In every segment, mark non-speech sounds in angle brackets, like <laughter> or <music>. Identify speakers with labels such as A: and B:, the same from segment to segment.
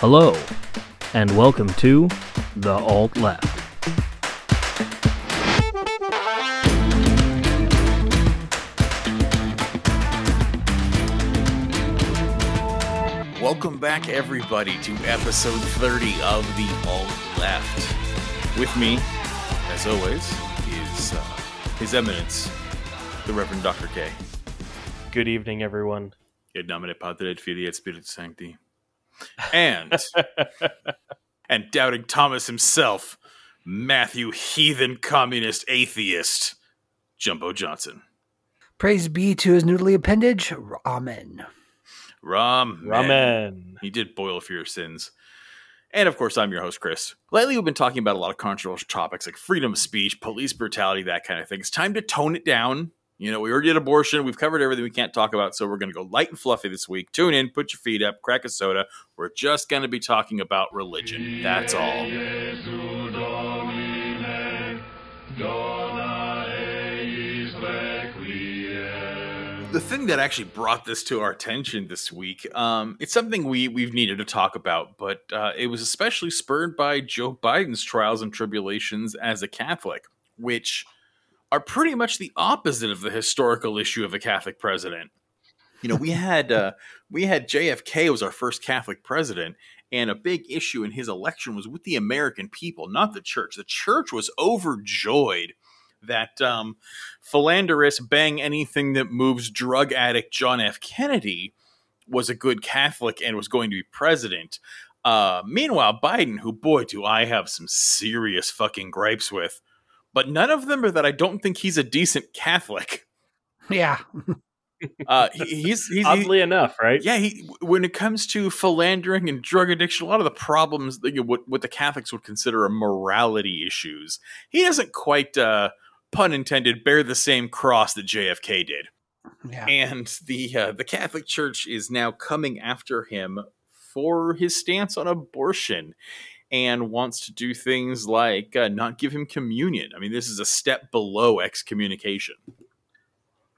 A: Hello, and welcome to The Alt Left.
B: Welcome back, everybody, to episode 30 of The Alt Left. With me, as always, is uh, His Eminence, the Reverend Dr. K.
A: Good evening, everyone.
B: Et nomine Patri et Filii et Spiritus Sancti. And, and doubting Thomas himself, Matthew Heathen Communist Atheist, Jumbo Johnson.
C: Praise be to his noodly appendage. Amen.
B: Ram.
A: Ramen.
B: He did boil for your sins. And of course, I'm your host, Chris. Lately, we've been talking about a lot of controversial topics like freedom of speech, police brutality, that kind of thing. It's time to tone it down. You know, we already did abortion. We've covered everything we can't talk about. So we're going to go light and fluffy this week. Tune in, put your feet up, crack a soda. We're just going to be talking about religion. That's all. the thing that actually brought this to our attention this week, um, it's something we we've needed to talk about, but uh, it was especially spurred by Joe Biden's trials and tribulations as a Catholic, which are pretty much the opposite of the historical issue of a Catholic president. You know, we had uh, we had JFK was our first Catholic president, and a big issue in his election was with the American people, not the church. The church was overjoyed that um, philanderous bang anything that moves drug addict John F. Kennedy was a good Catholic and was going to be president. Uh, meanwhile, Biden, who boy do I have some serious fucking gripes with, but none of them are that I don't think he's a decent Catholic.
C: Yeah. <laughs>
B: Uh, he, he's, he's
A: Oddly enough, right?
B: yeah, he when it comes to philandering and drug addiction, a lot of the problems that you know, what what the Catholics would consider a morality issues, he doesn't quite, uh, pun intended, bear the same cross that JFK did.
C: Yeah.
B: And the uh, the Catholic Church is now coming after him for his stance on abortion. And wants to do things like uh, not give him communion. I mean, this is a step below excommunication.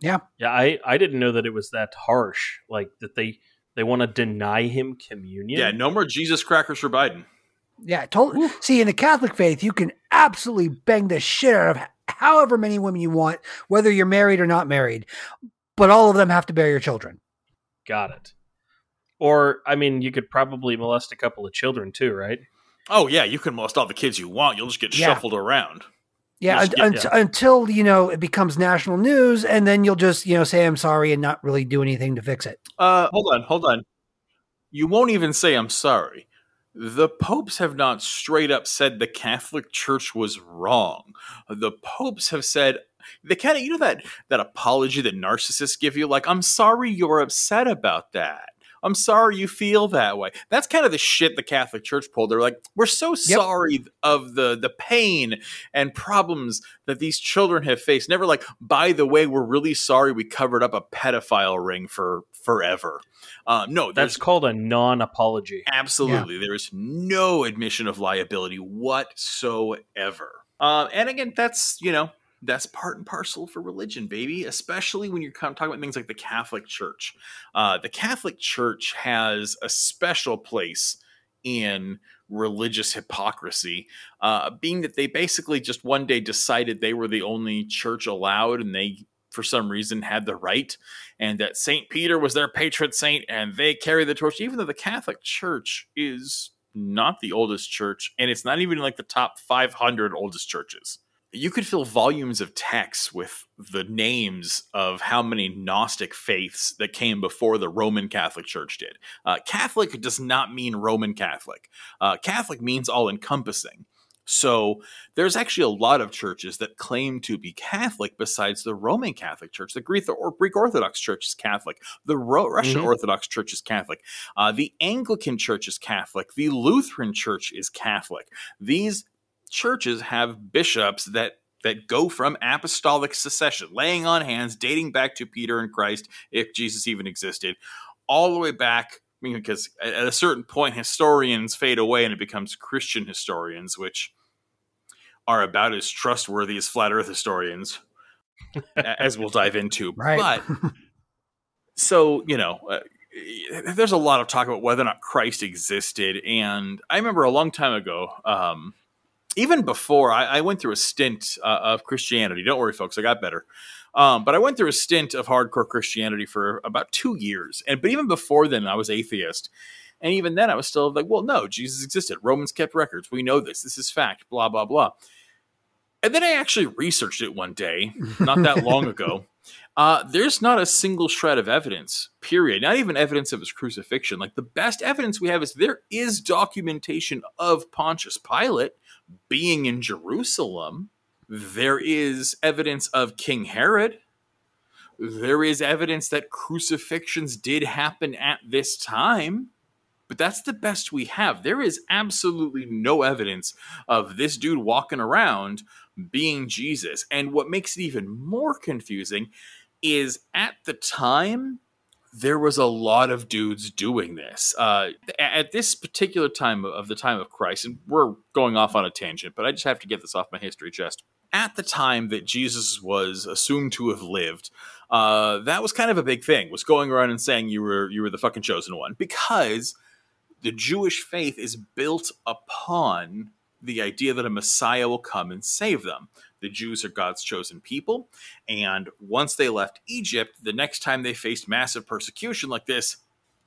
A: Yeah, yeah. I, I didn't know that it was that harsh. Like that they they want to deny him communion.
B: Yeah, no more Jesus crackers for Biden.
C: Yeah. Told, see, in the Catholic faith, you can absolutely bang the shit out of however many women you want, whether you're married or not married, but all of them have to bear your children.
A: Got it. Or I mean, you could probably molest a couple of children too, right?
B: Oh yeah, you can molest all the kids you want. You'll just get
C: Yeah.
B: shuffled around.
C: Yeah, un-
B: get-
C: unt- until you know it becomes national news, and then you'll just you know say I'm sorry and not really do anything to fix it.
B: Uh, hold on, hold on. You won't even say I'm sorry. The popes have not straight up said the Catholic Church was wrong. The popes have said they kind of you know that that apology that narcissists give you, like I'm sorry you're upset about that. I'm sorry you feel that way. That's kind of the shit the Catholic Church pulled. They're like, we're so sorry of the the pain and problems that these children have faced. Never like, by the way, we're really sorry we covered up a pedophile ring for forever. Um, no,
A: That's
B: that's
A: called a non-apology.
B: absolutely there is no admission of liability whatsoever. Um, and again, that's you know that's part and parcel for religion, baby. Especially when you're talking about things like the Catholic Church. Uh, the Catholic Church has a special place in religious hypocrisy, uh, being that they basically just one day decided they were the only church allowed, and they for some reason had the right, and that Saint Peter was their patron saint, and they carry the torch, even though the Catholic Church is not the oldest church, and it's not even like the top 500 oldest churches you could fill volumes of texts with the names of how many Gnostic faiths that came before the Roman Catholic Church did. Uh, Catholic does not mean Roman Catholic. Uh, Catholic means all encompassing. So there's actually a lot of churches that claim to be Catholic besides the Roman Catholic Church. The Greek or Greek Orthodox Church is Catholic. The Ro- Russian
A: Mhm.
B: Orthodox Church is Catholic. Uh, the Anglican Church is Catholic. The Lutheran Church is Catholic. These churches have bishops that that go from apostolic succession, laying on hands, dating back to Peter and Christ, if Jesus even existed, all the way back. I mean, because at a certain point, historians fade away and it becomes Christian historians, which are about as trustworthy as flat Earth historians, <laughs> as we'll dive into.
C: Right.
B: But <laughs> so you know, uh, there's a lot of talk about whether or not Christ existed, and I remember a long time ago. Um, even before I, I, went through a stint uh, of Christianity. Don't worry, folks, I got better. Um, but I went through a stint of hardcore Christianity for about two years, and but even before then, I was atheist, and even then, I was still like, well, no, Jesus existed. Romans kept records. We know this. This is fact. Blah blah blah. And then I actually researched it one day, not that long <laughs> ago. Uh, there's not a single shred of evidence, period. Not even evidence of his crucifixion. Like the best evidence we have is there is documentation of Pontius Pilate being in Jerusalem there is evidence of King Herod. There is evidence that crucifixions did happen at this time, but that's the best we have. There is absolutely no evidence of this dude walking around being Jesus. And what makes it even more confusing is at the time, there was a lot of dudes doing this. Uh, at this particular time of the time of Christ, and we're going off on a tangent, but I just have to get this off my history chest at the time that Jesus was assumed to have lived, uh, that was kind of a big thing. Was going around and saying you were you were the fucking chosen one because the Jewish faith is built upon the idea that a Messiah will come and save them. The Jews are God's chosen people, and once they left Egypt, the next time they faced massive persecution like this,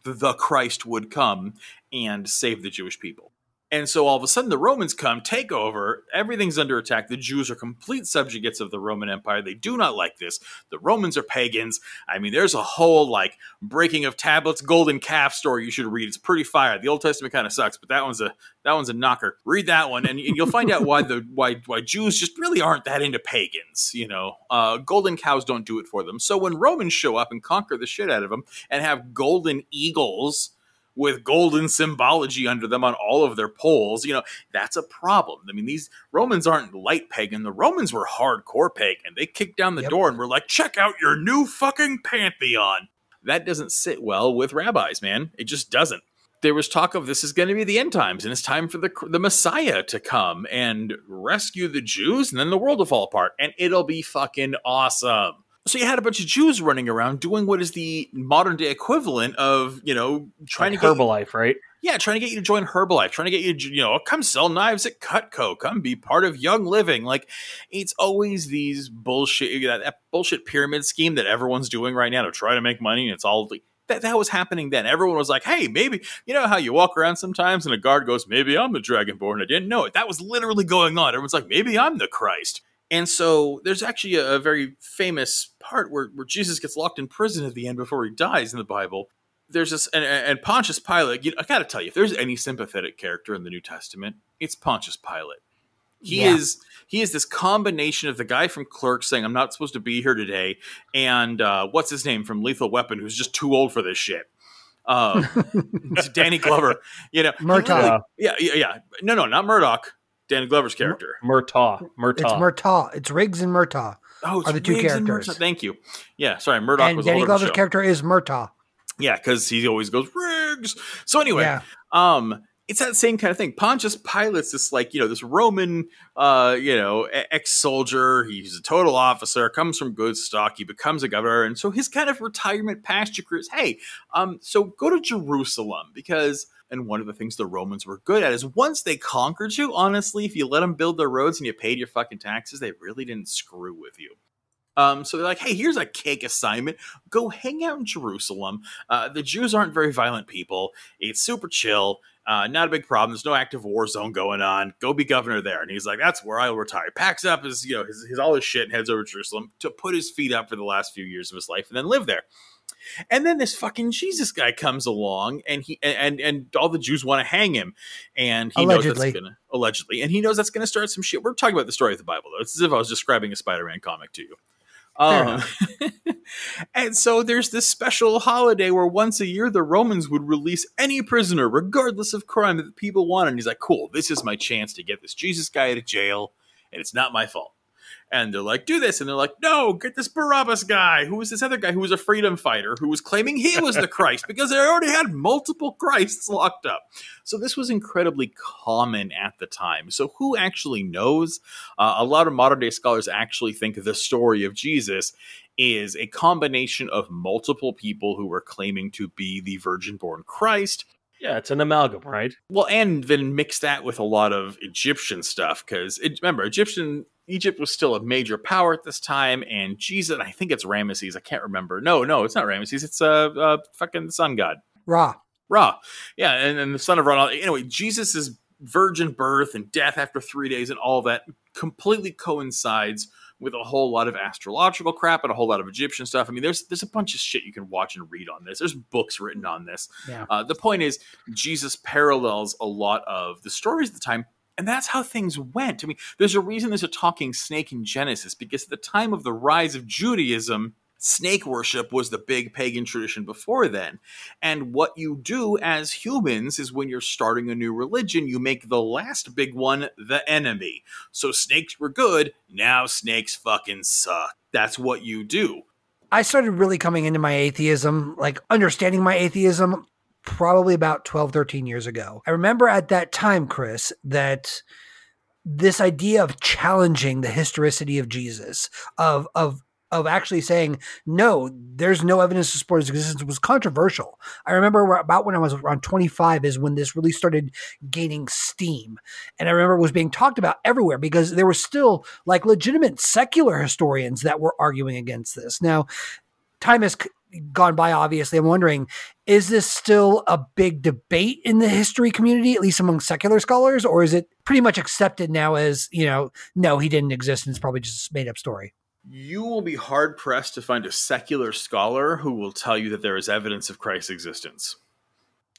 B: the Christ would come and save the Jewish people. And so all of a sudden the Romans come, take over, everything's under attack. The Jews are complete subjugates of the Roman Empire. They do not like this. The Romans are pagans. I mean, there's a whole like breaking of tablets, golden calf story you should read. It's pretty fire. The Old Testament kind of sucks, but that one's a that one's a knocker. Read that one, and, you'll find out why the why why Jews just really aren't that into pagans. You know, uh, golden cows don't do it for them. So when Romans show up and conquer the shit out of them and have golden eagles with golden symbology under them on all of their poles, you know, that's a problem. I mean, these Romans aren't light pagan. The Romans were hardcore pagan. They kicked down the yep. door and were like, check out your new fucking pantheon. That doesn't sit well with rabbis, man. It just doesn't. There was talk of this is going to be the end times and it's time for the, the Messiah to come and rescue the Jews and then the world will fall apart and it'll be fucking awesome. So you had a bunch of Jews running around doing what is the modern day equivalent of, you know, trying like
A: to get Herbalife, right?
B: Yeah, trying to get you to join Herbalife, trying to get you, to, you know, come sell knives at Cutco, come be part of Young Living. Like, it's always these bullshit, that, that bullshit pyramid scheme that everyone's doing right now to try to make money, and it's all that that was happening then. Everyone was like, "Hey, maybe you know how you walk around sometimes, and a guard goes, maybe I'm the Dragonborn. I didn't know it. That was literally going on. Everyone's like, maybe I'm the Christ." And so there's actually a, a very famous part where, where Jesus gets locked in prison at the end before he dies in the Bible. There's this, and, and Pontius Pilate, you know, I gotta tell you, if there's any sympathetic character in the New Testament, it's Pontius Pilate. He yeah. is he is this combination of the guy from Clerks saying I'm not supposed to be here today, and uh, what's his name from Lethal Weapon, who's just too old for this shit. Uh, <laughs> Danny Glover, you know,
C: Murtaugh.
B: yeah, yeah, yeah. No, no, not Murdoch. Danny Glover's character.
A: Murtaugh. Murtaugh.
C: It's Murtaugh. It's Riggs and Murtaugh.
B: Oh, are the two Riggs characters. Thank you. Yeah, sorry, Murdoch and was Danny Glover's
C: character is Murtaugh.
B: Yeah, because he always goes Riggs. So anyway, yeah. um, it's that same kind of thing. Pontius Pilate's this like you know this Roman, uh, you know, ex-soldier. He's a total officer, comes from good stock. He becomes a governor, and so his kind of retirement pasture is, hey, um, so go to Jerusalem because and one of the things the Romans were good at is once they conquered you, honestly, if you let them build their roads and you paid your fucking taxes, they really didn't screw with you. Um, so they're like, hey, here's a cake assignment. Go hang out in Jerusalem. Uh, the Jews aren't very violent people. It's super chill. Uh, not a big problem. There's no active war zone going on. Go be governor there. And he's like, that's where I'll retire. Packs up his, you know, his, his all his shit and heads over to Jerusalem to put his feet up for the last few years of his life and then live there. And then this fucking Jesus guy comes along, and he and and all the Jews want to hang him, and he allegedly. knows that's gonna allegedly, and he knows that's gonna start some shit. We're talking about the story of the Bible, though. It's as if I was describing a Spider-Man comic to you. Um, <laughs> and so there's this special holiday where once a year the Romans would release any prisoner, regardless of crime, that the people wanted. And he's like, "Cool, this is my chance to get this Jesus guy out of jail, and it's not my fault." And they're like, do this. And they're like, no, get this Barabbas guy, who was this other guy who was a freedom fighter, who was claiming he was the <laughs> Christ because they already had multiple Christs locked up. So this was incredibly common at the time. So who actually knows? Uh, a lot of modern day scholars actually think the story of Jesus is a combination of multiple people who were claiming to be the virgin born Christ.
A: Yeah, it's an amalgam, right?
B: Well, and then mix that with a lot of Egyptian stuff because remember, Egyptian Egypt was still a major power at this time, and Jesus, I think it's Ramesses. I can't remember. No, no, it's not Ramesses. It's a uh, uh, fucking sun god.
C: Ra.
B: Ra. Yeah, and, and the son of Ra. Anyway, Jesus' virgin birth and death after three days and all that completely coincides with a whole lot of astrological crap and a whole lot of Egyptian stuff. I mean, there's there's a bunch of shit you can watch and read on this. There's books written on this. Yeah. Uh, the point is, Jesus parallels a lot of the stories of the time, and that's how things went. I mean, there's a reason there's a talking snake in Genesis because at the time of the rise of Judaism, snake worship was the big pagan tradition before then. And what you do as humans is when you're starting a new religion, you make the last big one the enemy. So snakes were good, now snakes fucking suck. That's what you do.
C: I started really coming into my atheism, like understanding my atheism probably about 12, 13 years ago. I remember at that time, Chris, that this idea of challenging the historicity of Jesus, of of of actually saying no there's no evidence to support his existence was controversial. I remember about when i was around 25 is when this really started gaining steam. And i remember it was being talked about everywhere because there were still like legitimate secular historians that were arguing against this. Now time has gone by obviously i'm wondering is this still a big debate in the history community at least among secular scholars or is it pretty much accepted now as you know no he didn't exist and it's probably just a made up story
B: you will be hard pressed to find a secular scholar who will tell you that there is evidence of Christ's existence.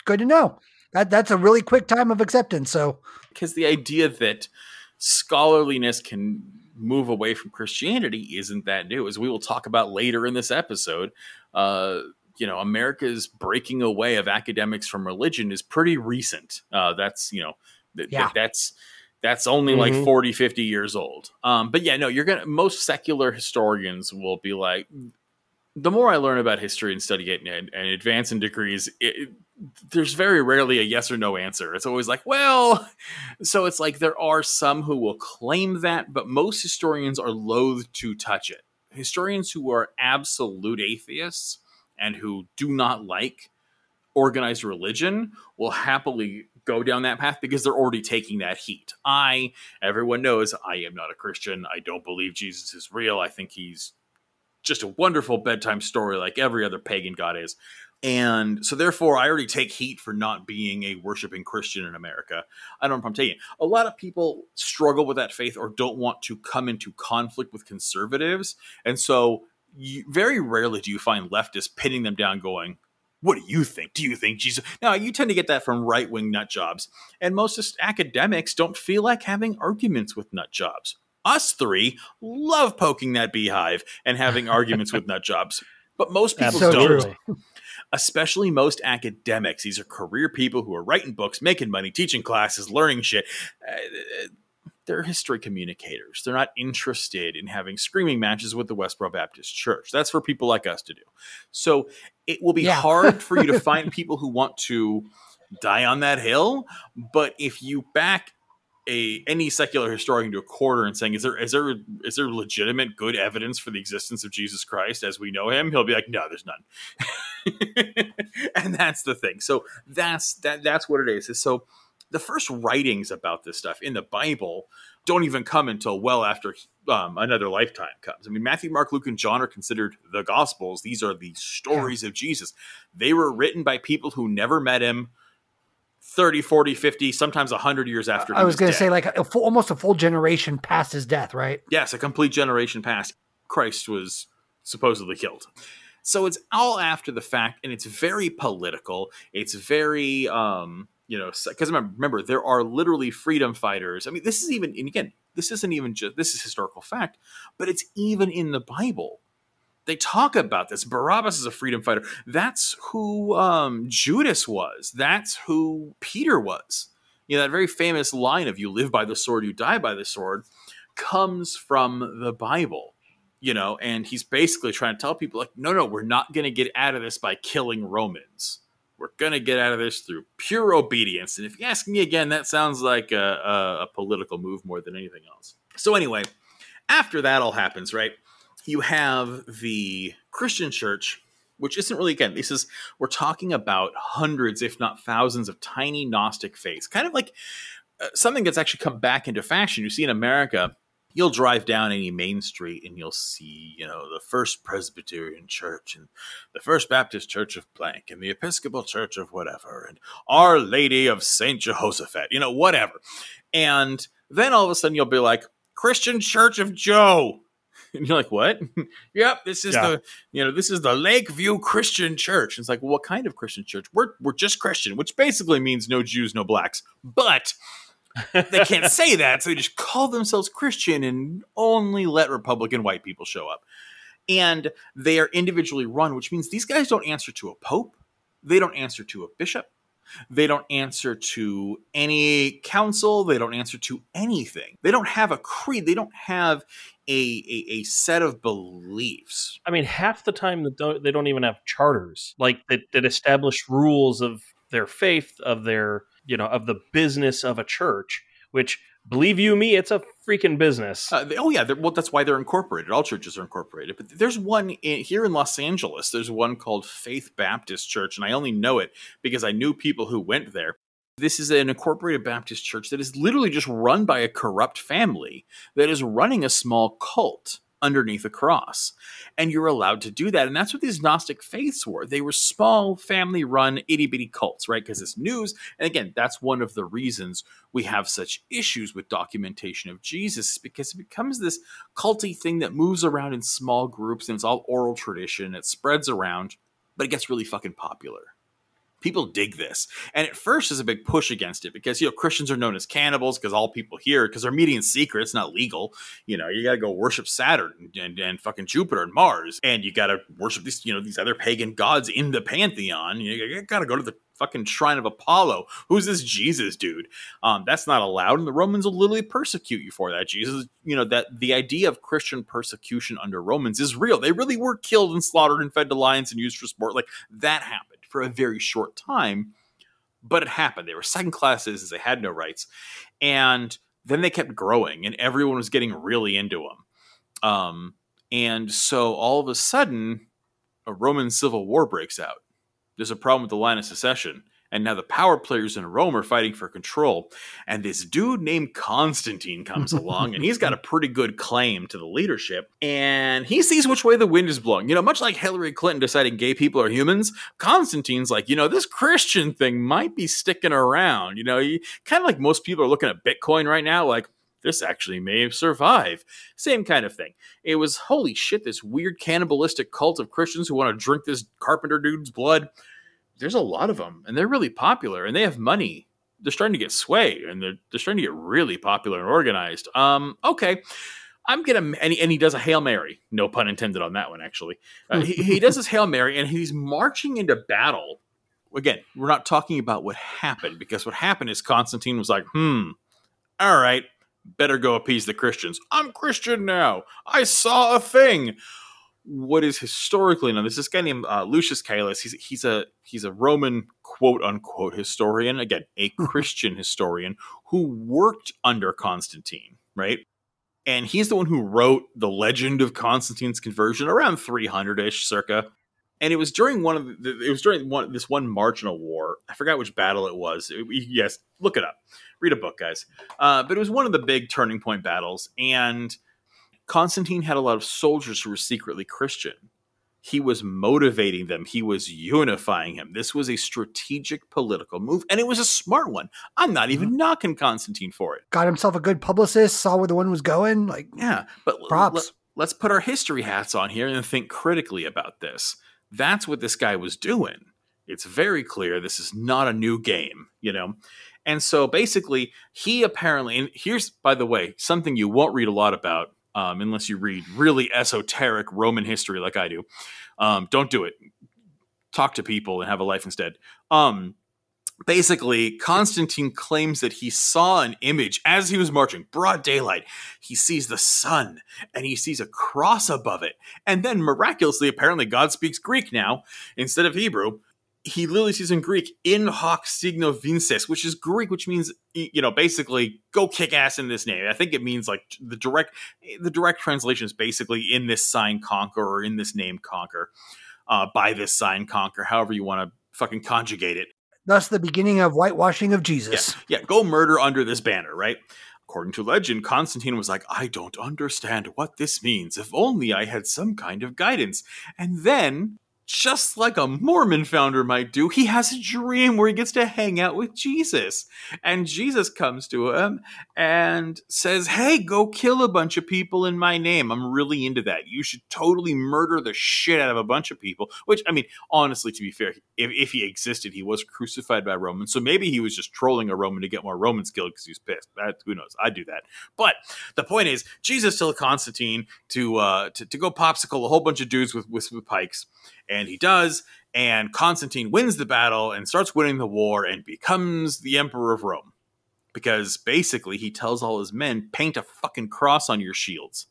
C: Good to know. That that's a really quick time of acceptance. So,
B: because the idea that scholarliness can move away from Christianity isn't that new, as we will talk about later in this episode. Uh, you know, America's breaking away of academics from religion is pretty recent. Uh, that's you know, th- yeah. Th- that's that's only mm-hmm. like 40 50 years old um, but yeah no you're gonna most secular historians will be like the more i learn about history and study it and, and advance in degrees it, there's very rarely a yes or no answer it's always like well <laughs> so it's like there are some who will claim that but most historians are loath to touch it historians who are absolute atheists and who do not like organized religion will happily go down that path because they're already taking that heat. I, everyone knows, I am not a Christian. I don't believe Jesus is real. I think he's just a wonderful bedtime story like every other pagan god is. And so, therefore, I already take heat for not being a worshiping Christian in America. I don't know if I'm taking it. A lot of people struggle with that faith or don't want to come into conflict with conservatives. And so, you, very rarely do you find leftists pinning them down, going, what do you think? Do you think Jesus? Now, you tend to get that from right wing nut jobs. And most academics don't feel like having arguments with nut jobs. Us three love poking that beehive and having arguments with nut jobs. But most people don't. Especially most academics. These are career people who are writing books, making money, teaching classes, learning shit. Uh, they're history communicators. They're not interested in having screaming matches with the Westboro Baptist Church. That's for people like us to do. So it will be yeah. hard for you to <laughs> find people who want to die on that hill. But if you back a any secular historian to a quarter and saying, "Is there is there is there legitimate good evidence for the existence of Jesus Christ as we know him?" He'll be like, "No, there's none." <laughs> <laughs> and that's the thing. So that's that that's what it is. So the first writings about this stuff in the Bible don't even come until well after um, another lifetime comes. I mean, Matthew, Mark, Luke, and John are considered the Gospels. These are the stories of Jesus. They were written by people who never met him 30, 40, 50, sometimes 100 years after
C: I was, was going to say, like, a full, almost a full generation past his death, right?
B: Yes, a complete generation past. Christ was supposedly killed. So it's all after the fact, and it's very political. It's very um, you know because remember, there are literally freedom fighters. I mean this is even and again this isn't even just this is historical fact but it's even in the bible. They talk about this. Barabbas is a freedom fighter. That's who um, judas was. That's who peter was. You know that very famous line of you live by the sword you die by the sword comes from the bible you know and he's basically trying to tell people like no no we're not going to get out of this by killing romans we're going to get out of this through pure obedience. And if you ask me again, that sounds like a, a, a political move more than anything else. So, anyway, after that all happens, right? you have the Christian church, which isn't really, again, this is, we're talking about hundreds, if not thousands, of tiny Gnostic faiths. Kind of like uh, something that's actually come back into fashion. You see in America, you'll drive down any main street and you'll see, you know, the First Presbyterian Church and the First Baptist Church of Blank and the Episcopal Church of whatever and Our Lady of Saint Jehoshaphat, you know, whatever. And then all of a sudden you'll be like, Christian Church of Joe. <laughs> And you're like, what? <laughs> yep, this is yeah. the you know this is the Lakeview Christian Church. And it's like, well, what kind of Christian church? We're we're just Christian, which basically means no Jews, no blacks. But they can't say that, so they just call themselves Christian and only let Republican white people show up. And they are individually run, which means these guys don't answer to a pope, they don't answer to a bishop, they don't answer to any council, they don't answer to anything. They don't have a creed, they don't have a, a, a set of beliefs.
A: I mean, half the time they don't even have charters like that, that establish rules of their faith, of their you know of the business of a church which believe you me it's a freaking business.
B: Uh, they, oh yeah well that's why they're incorporated. All churches are incorporated. But there's one in, here in los angeles there's one called faith baptist church and i only know it because i knew people who went there. This is an incorporated baptist church that is literally just run by a corrupt family that is running a small cult underneath a cross. And you're allowed to do that. And that's what these Gnostic faiths were. They were small, family run, itty bitty cults, right? Because it's news. And again, that's one of the reasons we have such issues with documentation of Jesus, because it becomes this culty thing that moves around in small groups and it's all oral tradition. It spreads around, but it gets really fucking popular people dig this. And at first, there's a big push against it because you know Christians are known as cannibals because all people here because they're meeting in secret. It's not legal. You know, you got to go worship Saturn and, and, fucking Jupiter and Mars, and you got to worship these you know these other pagan gods in the pantheon. You, you got to go to the fucking shrine of Apollo. Who's this Jesus dude? Um, that's not allowed, and the Romans will literally persecute you for that. Jesus, you know that the idea of Christian persecution under Romans is real. They really were killed and slaughtered and fed to lions and used for sport. Like that happened for a very short time, but it happened. They were second class citizens, they had no rights. And then they kept growing, and everyone was getting really into them. Um, and so all of a sudden, a Roman civil war breaks out. There's a problem with the line of succession and now the power players in Rome are fighting for control. And this dude named Constantine comes along, and he's got a pretty good claim to the leadership. And he sees which way the wind is blowing. You know, much like Hillary Clinton deciding gay people are humans, Constantine's like, you know, this Christian thing might be sticking around. You know, kind of like most people are looking at Bitcoin right now, like, this actually may survive. Same kind of thing. It was holy shit, this weird cannibalistic cult of Christians who want to drink this carpenter dude's blood there's a lot of them, and they're really popular, and they have money. They're starting to get sway, and they're they're starting to get really popular and organized. Um, okay. I'm gonna and he, and he does a hail mary, no pun intended on that one. Actually, uh, he, he does his hail mary, and he's marching into battle. Again, we're not talking about what happened because what happened is Constantine was like, "Hmm, all right, better go appease the Christians. I'm Christian now. I saw a thing what is historically known. There's this guy named uh, Lucius Caecilius. He's he's a he's a Roman quote unquote historian. Again, a Christian historian who worked under Constantine, right? And he's the one who wrote the legend of Constantine's conversion around 300 ish, circa. And it was during one of the, it was during one this one marginal war. I forgot which battle it was. It, yes, look it up. Read a book, guys. Uh, but it was one of the big turning point battles, and Constantine had a lot of soldiers who were secretly Christian. He was motivating them, he was unifying him. This was a strategic political move, and it was a smart one. I'm not even mm-hmm. knocking Constantine for it.
C: Got himself a good publicist, saw where the one was going. Like,
B: yeah, but props. L- let's put our history hats on here and think critically about this. That's what this guy was doing. It's very clear this is not a new game, you know? And so basically, he apparently, and here's, by the way, something you won't read a lot about um, unless you read really esoteric Roman history like I do. Um, don't do it. Talk to people and have a life instead. Um, basically, Constantine claims that he saw an image as he was marching, broad daylight. He sees the sun and he sees a cross above it. And then, miraculously, apparently, God speaks Greek now instead of Hebrew. He literally says in Greek, "In hoc signo vinces," which is Greek, which means you know basically go kick ass in this name. I think it means like the direct the direct translation is basically in this sign conquer or in this name conquer, uh, by this sign conquer, however you want to fucking conjugate it.
C: Thus, the beginning of whitewashing of Jesus.
B: Yeah, yeah, go murder under this banner, right? According to legend, Constantine was like, I don't understand what this means. If only I had some kind of guidance. And then just like a Mormon founder might do, he has a dream where he gets to hang out with Jesus. And Jesus comes to him and says, Hey, go kill a bunch of people in my name. I'm really into that. You should totally murder the shit out of a bunch of people. Which, I mean, honestly, to be fair, if, if he existed, he was crucified by Romans. So maybe he was just trolling a Roman to get more Romans killed because he was pissed. That, who knows? I'd do that. But the point is, Jesus tells Constantine to, uh, to, to go popsicle a whole bunch of dudes with, with, with pikes and he does. And Constantine wins the battle and starts winning the war and becomes the emperor of Rome. Because basically, he tells all his men, paint a fucking cross on your shields.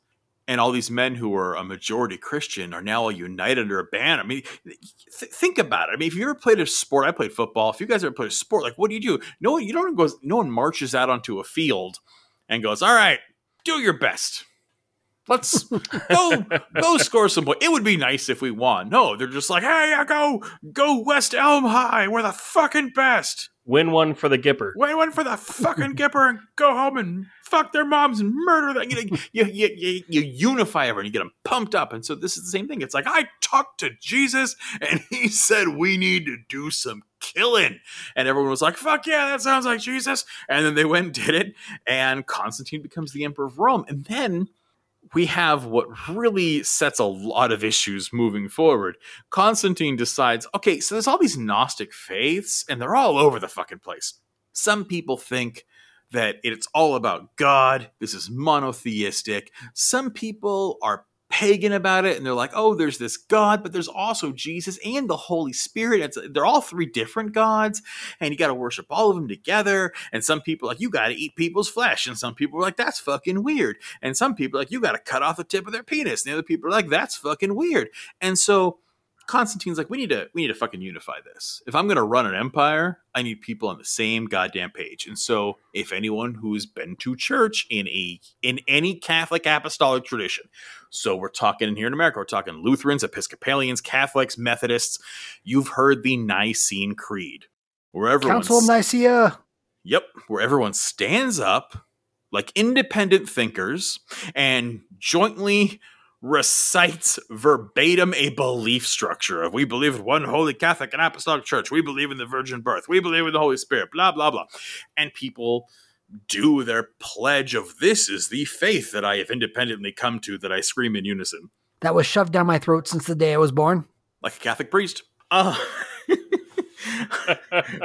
B: And all these men who are a majority Christian are now all united under a banner. I mean, th- think about it. I mean, if you ever played a sport, I played football. If you guys ever played a sport, like what do you do? No, you don't go. No one marches out onto a field and goes, "All right, do your best." Let's go go score some points. It would be nice if we won. No, they're just like, hey, go go West Elm High. We're the fucking best.
A: Win one for the Gipper.
B: Win one for the fucking Gipper and go home and fuck their moms and murder them. You, you, you, you, you unify everyone. You get them pumped up. And so this is the same thing. It's like I talked to Jesus and <laughs> he said we need to do some killing. And everyone was like, fuck yeah, that sounds like Jesus. And then they went and did it. And Constantine becomes the emperor of Rome. And then we have what really sets a lot of issues moving forward. Constantine decides, okay, so there's all these Gnostic faiths, and they're all over the fucking place. Some people think that it's all about God. This is monotheistic. Some people are pagan about it and they're like oh there's this god but there's also jesus and the holy spirit. It's, they're all three different gods and you got to worship all of them together and some people like you got to eat people's flesh and some people are like that's fucking weird and some people like you got to cut off the tip of their penis and the other people are like that's fucking weird and so Constantine's like, we need to we need to fucking unify this. If I'm gonna run an empire, I need people on the same goddamn page. And so, if anyone who's been to church in a in any Catholic apostolic tradition, so we're talking in here in America, we're talking Lutherans, Episcopalians, Catholics, Methodists, you've heard the Nicene Creed, where everyone
C: Council of Nicaea.
B: Yep, where everyone stands up like independent thinkers and jointly recites verbatim a belief structure of we believe in one holy Catholic and Apostolic Church, we believe in the virgin birth, we believe in the Holy Spirit, blah, blah, blah. And people do their pledge of this is the faith that I have independently come to that I scream in unison.
C: That was shoved down my throat since the day I was born.
B: Like a Catholic priest. Uh, <laughs>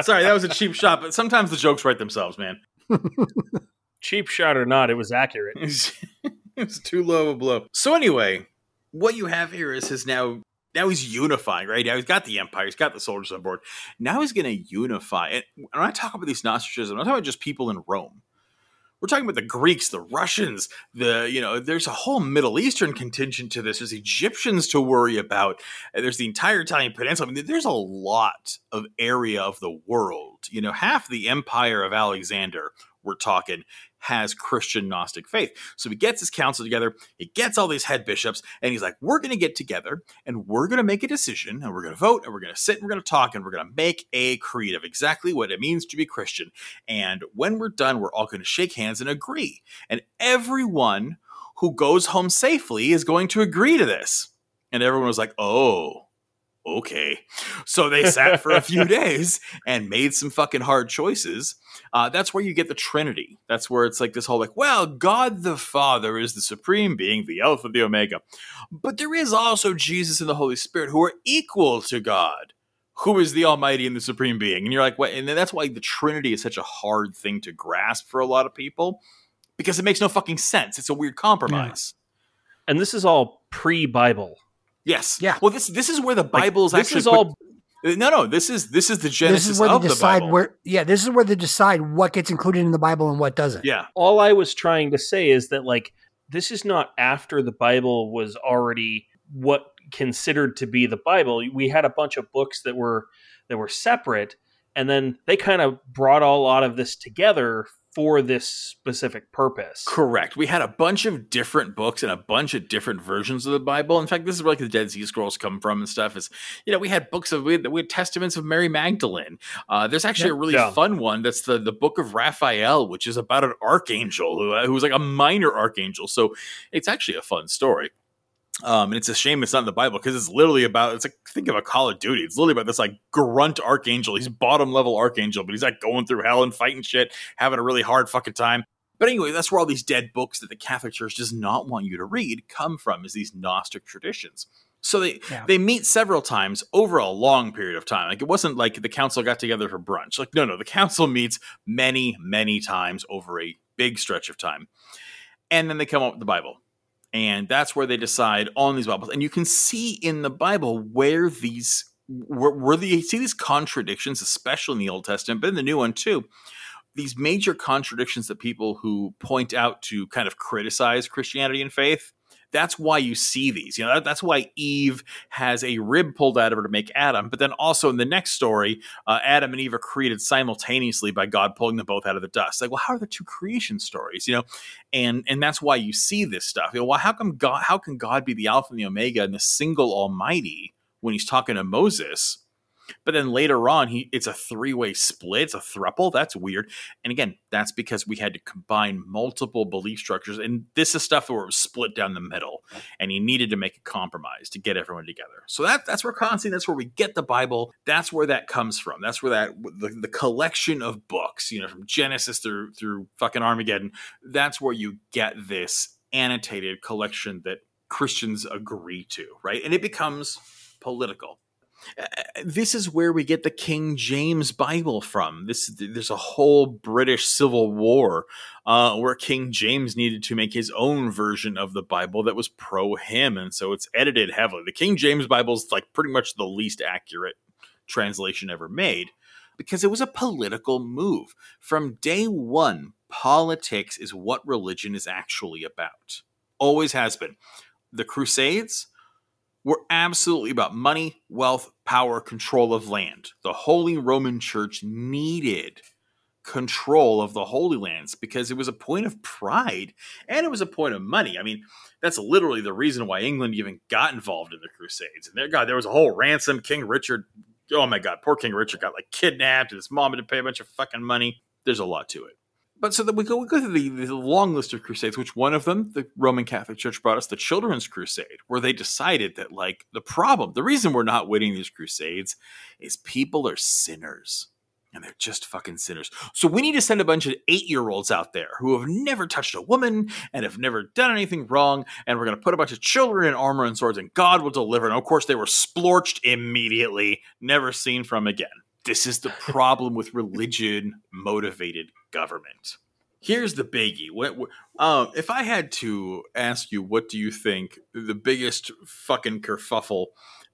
B: sorry, that was a cheap shot, but sometimes the jokes write themselves, man. <laughs>
A: cheap shot or not, it was accurate. <laughs> <laughs>
B: it's too low a blow. So anyway, what you have here is his now now he's unifying, right? Now he's got the empire, he's got the soldiers on board. Now he's to unify. And when I talk about these Gnosticism, I'm not talking about just people in Rome. We're talking about the Greeks, the Russians, the you know, there's a whole Middle Eastern contingent to this. There's Egyptians to worry about. There's the entire Italian peninsula. I mean, there's a lot of area of the world. You know, half the empire of Alexander, we're talking, has Christian Gnostic faith. So he gets his council together, he gets all these head bishops, and he's like, We're going to get together and we're going to make a decision and we're going to vote and we're going to sit and we're going to talk and we're going to make a creed of exactly what it means to be Christian. And when we're done, we're all going to shake hands and agree. And everyone who goes home safely is going to agree to this. And everyone was like, Oh, okay. So they sat for a few <laughs> days and made some fucking hard choices. Uh, that's where you get the Trinity. That's where it's like this whole like, well, God the Father is the supreme being, the Alpha, the Omega. But there is also Jesus and the Holy Spirit who are equal to God, who is the Almighty and the Supreme Being. And you're like, what? And that's why the Trinity is such a hard thing to grasp for a lot of people because it makes no fucking sense. It's a weird compromise.
A: Yeah. And this is all pre-Bible.
B: Yes.
C: Yeah.
B: Well, this this is where the Bible is
A: like,
B: actually
A: this is all.
B: No, no. This is this is the genesis
C: this is where
B: of
C: they decide
B: the Bible.
C: where. Yeah, this is where they decide what gets included in the Bible and what doesn't.
B: Yeah.
A: All I was trying to say is that like this is not after the Bible was already what considered to be the Bible. We had a bunch of books that were that were separate, and then they kind of brought all a lot of this together for this specific purpose.
B: Correct. We had a bunch of different books and a bunch of different versions of the Bible. In fact, this is where like the Dead Sea Scrolls come from and stuff. Is you know we had books of we had, we had testaments of Mary Magdalene. Uh, there's actually a really
A: Yeah.
B: fun one that's the the Book of Raphael, which is about an archangel who uh, who was like a minor archangel. So it's actually a fun story. Um, and it's a shame it's not in the Bible because it's literally about it's like think of a Call of Duty. It's literally about this like grunt archangel. He's bottom level archangel, but he's like going through hell and fighting shit, having a really hard fucking time. But anyway, that's where all these dead books that the Catholic Church does not want you to read come from, is these Gnostic traditions. So they
C: Yeah.
B: they meet several times over a long period of time. Like it wasn't like the council got together for brunch. Like no, no, the council meets many, many times over a big stretch of time, and then they come up with the Bible, and that's where they decide on these Bibles. And you can see in the Bible where these where, where the see these contradictions, especially in the Old Testament, but in the New one too these major contradictions that people who point out to kind of criticize Christianity and faith. That's why you see these. You know, that, that's why Eve has a rib pulled out of her to make Adam. But then also in the next story, uh, Adam and Eve are created simultaneously by God pulling them both out of the dust. Like, well, how are the two creation stories? You know, and and that's why you see this stuff. You know, well, how come God? How can God be the Alpha and the Omega and the single Almighty when He's talking to Moses? But then later on, he it's a three way split, it's a thruple. That's weird. And again, that's because we had to combine multiple belief structures, and this is stuff where it was split down the middle, and he needed to make a compromise to get everyone together. So that that's where Constantine, that's where we get the Bible. That's where that comes from. That's where that the, the collection of books, you know, from Genesis through through fucking Armageddon. That's where you get this annotated collection that Christians agree to, right? And it becomes political this is where we get the King James Bible from. This there's a whole British Civil War uh, where King James needed to make his own version of the Bible that was pro him, and so it's edited heavily. The King James Bible is like pretty much the least accurate translation ever made because it was a political move from day one. Politics is what religion is actually about. Always has been. The Crusades were absolutely about money, wealth, power, control of land. The Holy Roman Church needed control of the Holy Lands because it was a point of pride and it was a point of money. I mean, that's literally the reason why England even got involved in the Crusades. And there, God, there was a whole ransom. King Richard, oh my God, poor King Richard got like kidnapped and his mom had to pay a bunch of fucking money. There's a lot to it. But so that we go, we go through the, the long list of crusades, which one of them, the Roman Catholic Church brought us the Children's Crusade, where they decided that, like, the problem, the reason we're not winning these crusades is people are sinners. And they're just fucking sinners. So we need to send a bunch of eight year olds out there who have never touched a woman and have never done anything wrong. And we're going to put a bunch of children in armor and swords, and God will deliver. And of course, they were splorched immediately, never seen from again. This is the problem with religion motivated government. Here's the biggie. What, what- um, if I had to ask you, what do you think the biggest fucking kerfuffle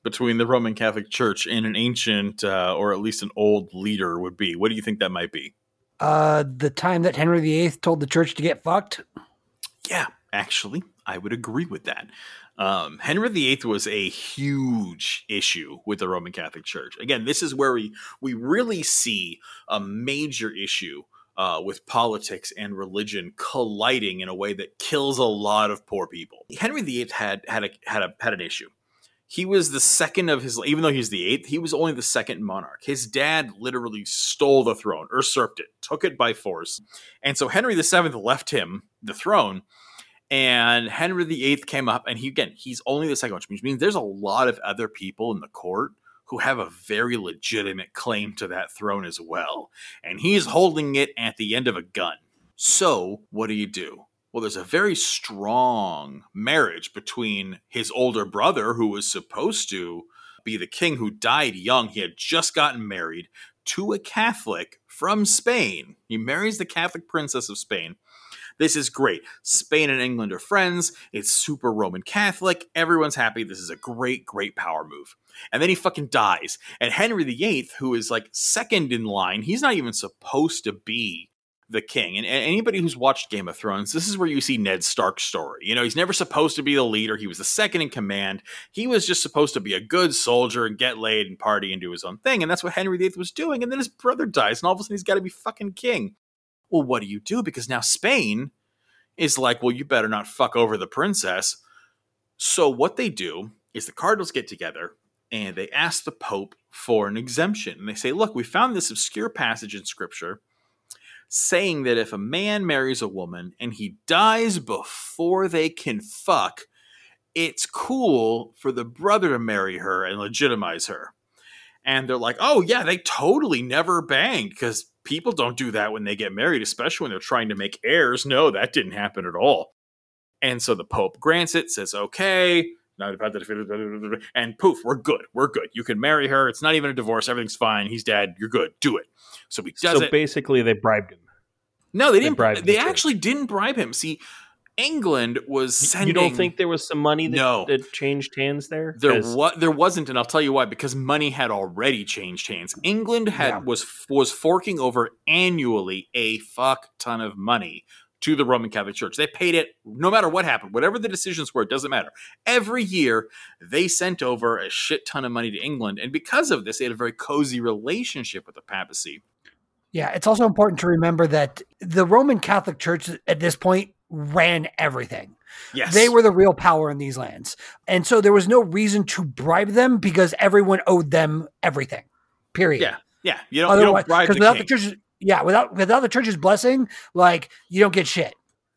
B: between the Roman Catholic Church and an ancient, uh, or at least an old leader would be? What do you think that might be?
C: Uh, the time that Henry VIII told the church to get fucked.
B: Yeah, actually, I would agree with that. Um, Henry VIII was a huge issue with the Roman Catholic Church. Again, this is where we we really see a major issue uh, with politics and religion colliding in a way that kills a lot of poor people. Henry VIII had had a had a had an issue. He was the second of his, even though he's the eighth, he was only the second monarch. His dad literally stole the throne, usurped it, took it by force. And so Henry VII left him the throne and Henry VIII came up, and he again, he's only the second which means there's a lot of other people in the court who have a very legitimate claim to that throne as well. And he's holding it at the end of a gun. So, what do you do? Well, there's a very strong marriage between his older brother, who was supposed to be the king, who died young. He had just gotten married to a Catholic from Spain. He marries the Catholic princess of Spain. This is great. Spain and England are friends. It's super Roman Catholic. Everyone's happy. This is a great, great power move. And then he fucking dies. And Henry VIII, who is like second in line, he's not even supposed to be the king. And, anybody who's watched Game of Thrones, this is where you see Ned Stark's story. You know, he's never supposed to be the leader. He was the second in command. He was just supposed to be a good soldier and get laid and party and do his own thing. And that's what Henry VIII was doing. And then his brother dies, and all of a sudden he's got to be fucking king. Well, what do you do? Because now Spain is like, well, you better not fuck over the princess. So what they do is the cardinals get together and they ask the Pope for an exemption. And they say, look, we found this obscure passage in Scripture saying that if a man marries a woman and he dies before they can fuck, it's cool for the brother to marry her and legitimize her. And they're like, oh, yeah, they totally never banged because people don't do that when they get married, especially when they're trying to make heirs. No, that didn't happen at all. And so the Pope grants it, says, okay, and poof, we're good. We're good. You can marry her. It's not even a divorce. Everything's fine. He's dead. You're good. Do it. So he does
A: so
B: it.
A: basically, they bribed him.
B: No, they,
A: they
B: didn't.
A: bribed
B: They actually didn't bribe him. See, England was sending.
A: You don't think there was some money that,
B: No.
A: that changed hands there?
B: there
A: 'Cause-
B: what there wasn't, and I'll tell you why. Because money had already changed hands. England had
C: Yeah.
B: was was forking over annually a fuck ton of money to the Roman Catholic Church. They paid it no matter what happened, whatever the decisions were. It doesn't matter. Every year they sent over a shit ton of money to England, and because of this, they had a very cozy relationship with the papacy.
C: Yeah, it's also important to remember that the Roman Catholic Church at this point ran everything.
B: Yes,
C: They were the real power in these lands. And so there was no reason to bribe them because everyone owed them everything. Period.
B: Yeah, yeah. You don't, you don't bribe
C: because
B: the
C: without
B: king.
C: the church's yeah, without without the church's blessing, like you don't get shit.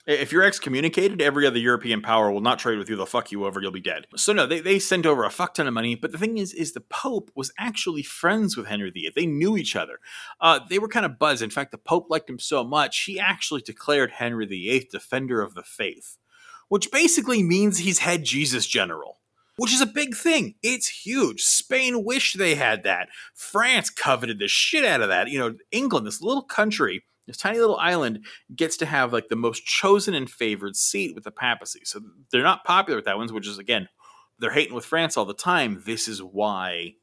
B: If you're excommunicated, every other European power will not trade with you. They'll fuck you over. You'll be dead. So no, they, they sent over a fuck ton of money. But the thing is, is the Pope was actually friends with Henry VIII. They knew each other. Uh, they were kind of buzzed. In fact, the Pope liked him so much, he actually declared Henry VIII defender of the faith, which basically means he's head Jesus general. Which is a big thing. It's huge. Spain wished they had that. France coveted the shit out of that. You know, England, this little country, this tiny little island, gets to have like the most chosen and favored seat with the papacy. So they're not popular with that ones, which is again, they're hating with France all the time. This is why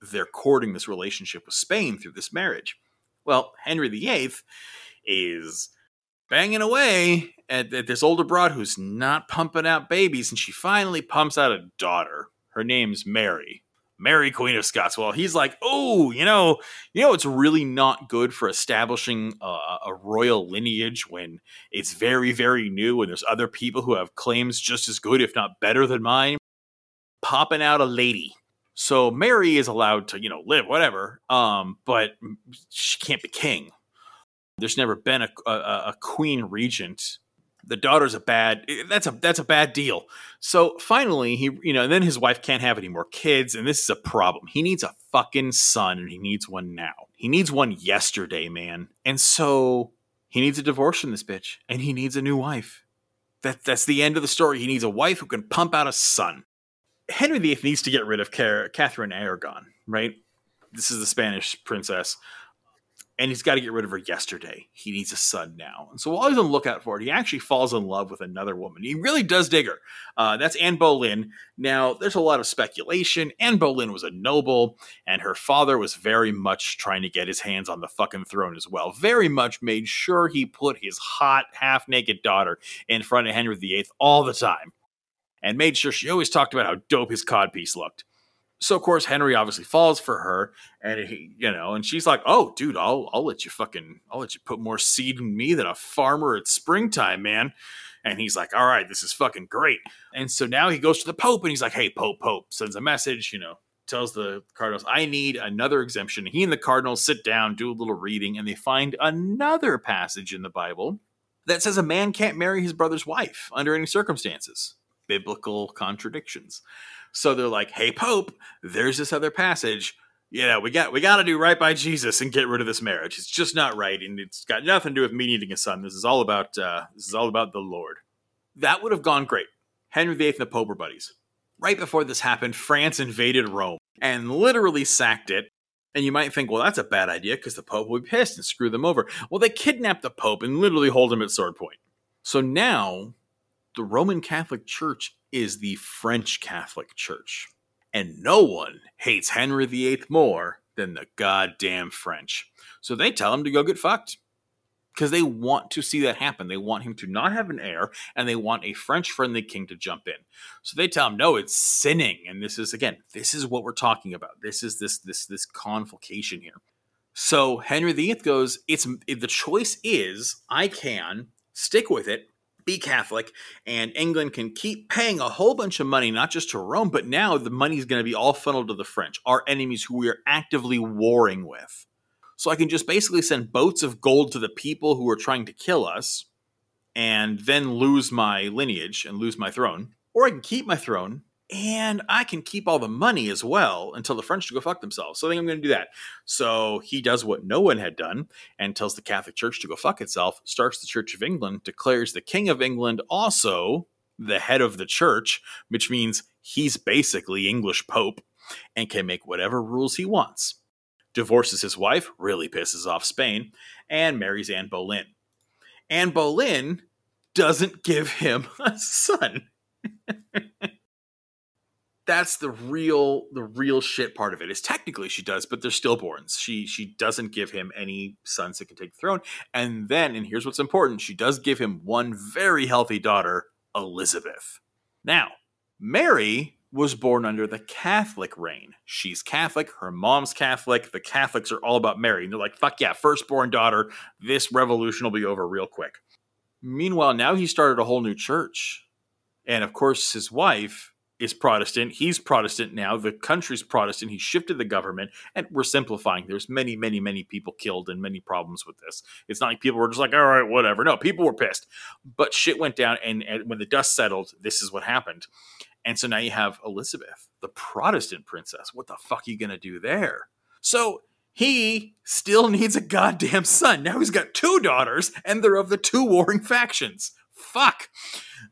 B: they're courting this relationship with Spain through this marriage. Well, Henry VIII is banging away at, at this older broad who's not pumping out babies, and she finally pumps out a daughter. Her name's Mary. Mary, Queen of Scots. Well, he's like, oh, you know, you know, it's really not good for establishing a, a royal lineage when it's very, very new and there's other people who have claims just as good, if not better than mine. Popping out a lady. So Mary is allowed to, you know, live, whatever, um, but she can't be king. There's never been a, a, a queen regent. The daughter's a bad. Eh, that's a that's a bad deal. So finally, he you know, and then his wife can't have any more kids, and this is a problem. He needs a fucking son, and he needs one now. He needs one yesterday, man. And so he needs a divorce from this bitch, and he needs a new wife. That that's the end of the story. He needs a wife who can pump out a son. Henry VIII needs to get rid of Car- Catherine Aragon, right? This is the Spanish princess and he's got to get rid of her yesterday. He needs a son now. And so while he's on the lookout for it, he actually falls in love with another woman. He really does dig her. Uh, that's Anne Boleyn. Now, there's a lot of speculation. Anne Boleyn was a noble, and her father was very much trying to get his hands on the fucking throne as well. Very much made sure he put his hot, half naked daughter in front of Henry VIII all the time, and made sure she always talked about how dope his codpiece looked. So of course Henry obviously falls for her, and he, you know, and she's like, "Oh, dude, I'll I'll let you fucking I'll let you put more seed in me than a farmer at springtime, man." And he's like, "All right, this is fucking great." And so now he goes to the Pope, and he's like, "Hey, Pope, Pope," sends a message, you know, tells the cardinals, "I need another exemption." He and the cardinals sit down, do a little reading, and they find another passage in the Bible that says a man can't marry his brother's wife under any circumstances. Biblical contradictions. So they're like, "Hey Pope, there's this other passage. Yeah, we got we got to do right by Jesus and get rid of this marriage. It's just not right, and it's got nothing to do with me needing a son. This is all about uh, this is all about the Lord." That would have gone great. Henry VIII and the Pope were buddies. Right before this happened, France invaded Rome and literally sacked it. And you might think, well, that's a bad idea because the Pope would be pissed and screw them over. Well, they kidnapped the Pope and literally hold him at sword point. So now the Roman Catholic Church is the French Catholic Church. And no one hates Henry VIII more than the goddamn French. So they tell him to go get fucked. because they want to see that happen. They want him to not have an heir, and they want a French friendly king to jump in. So they tell him, no, it's sinning. And this is again, this is what we're talking about. This is this this this confliction here. So Henry VIII goes, it's the choice is I can stick with it, be Catholic, and England can keep paying a whole bunch of money, not just to Rome, but now the money is going to be all funneled to the French, our enemies who we are actively warring with. So I can just basically send boats of gold to the people who are trying to kill us and then lose my lineage and lose my throne. Or I can keep my throne and I can keep all the money as well until the French go fuck themselves. So I think I'm going to do that. So he does what no one had done and tells the Catholic Church to go fuck itself, starts the Church of England, declares the King of England also the head of the church, which means he's basically English Pope and can make whatever rules he wants. Divorces his wife, really pisses off Spain, and marries Anne Boleyn. Anne Boleyn doesn't give him <laughs> a son. <laughs> that's the real the real shit part of it is technically she does but they're stillborns. She she doesn't give him any sons that can take the throne. And then and here's what's important she does give him one very healthy daughter elizabeth. Now mary was born under the catholic reign. She's catholic her mom's catholic the catholics are all about mary and they're like fuck yeah firstborn daughter this revolution will be over real quick. Meanwhile now he started a whole new church and of course his wife is Protestant. He's Protestant now. The country's Protestant. He shifted the government, and we're simplifying. There's many, many, many people killed and many problems with this. It's not like people were just like, all right, whatever. No, people were pissed, but shit went down, and, and when the dust settled, this is what happened. And so now you have Elizabeth, the Protestant princess. What the fuck are you gonna do there? So he still needs a goddamn son. Now he's got two daughters, and they're of the two warring factions. Fuck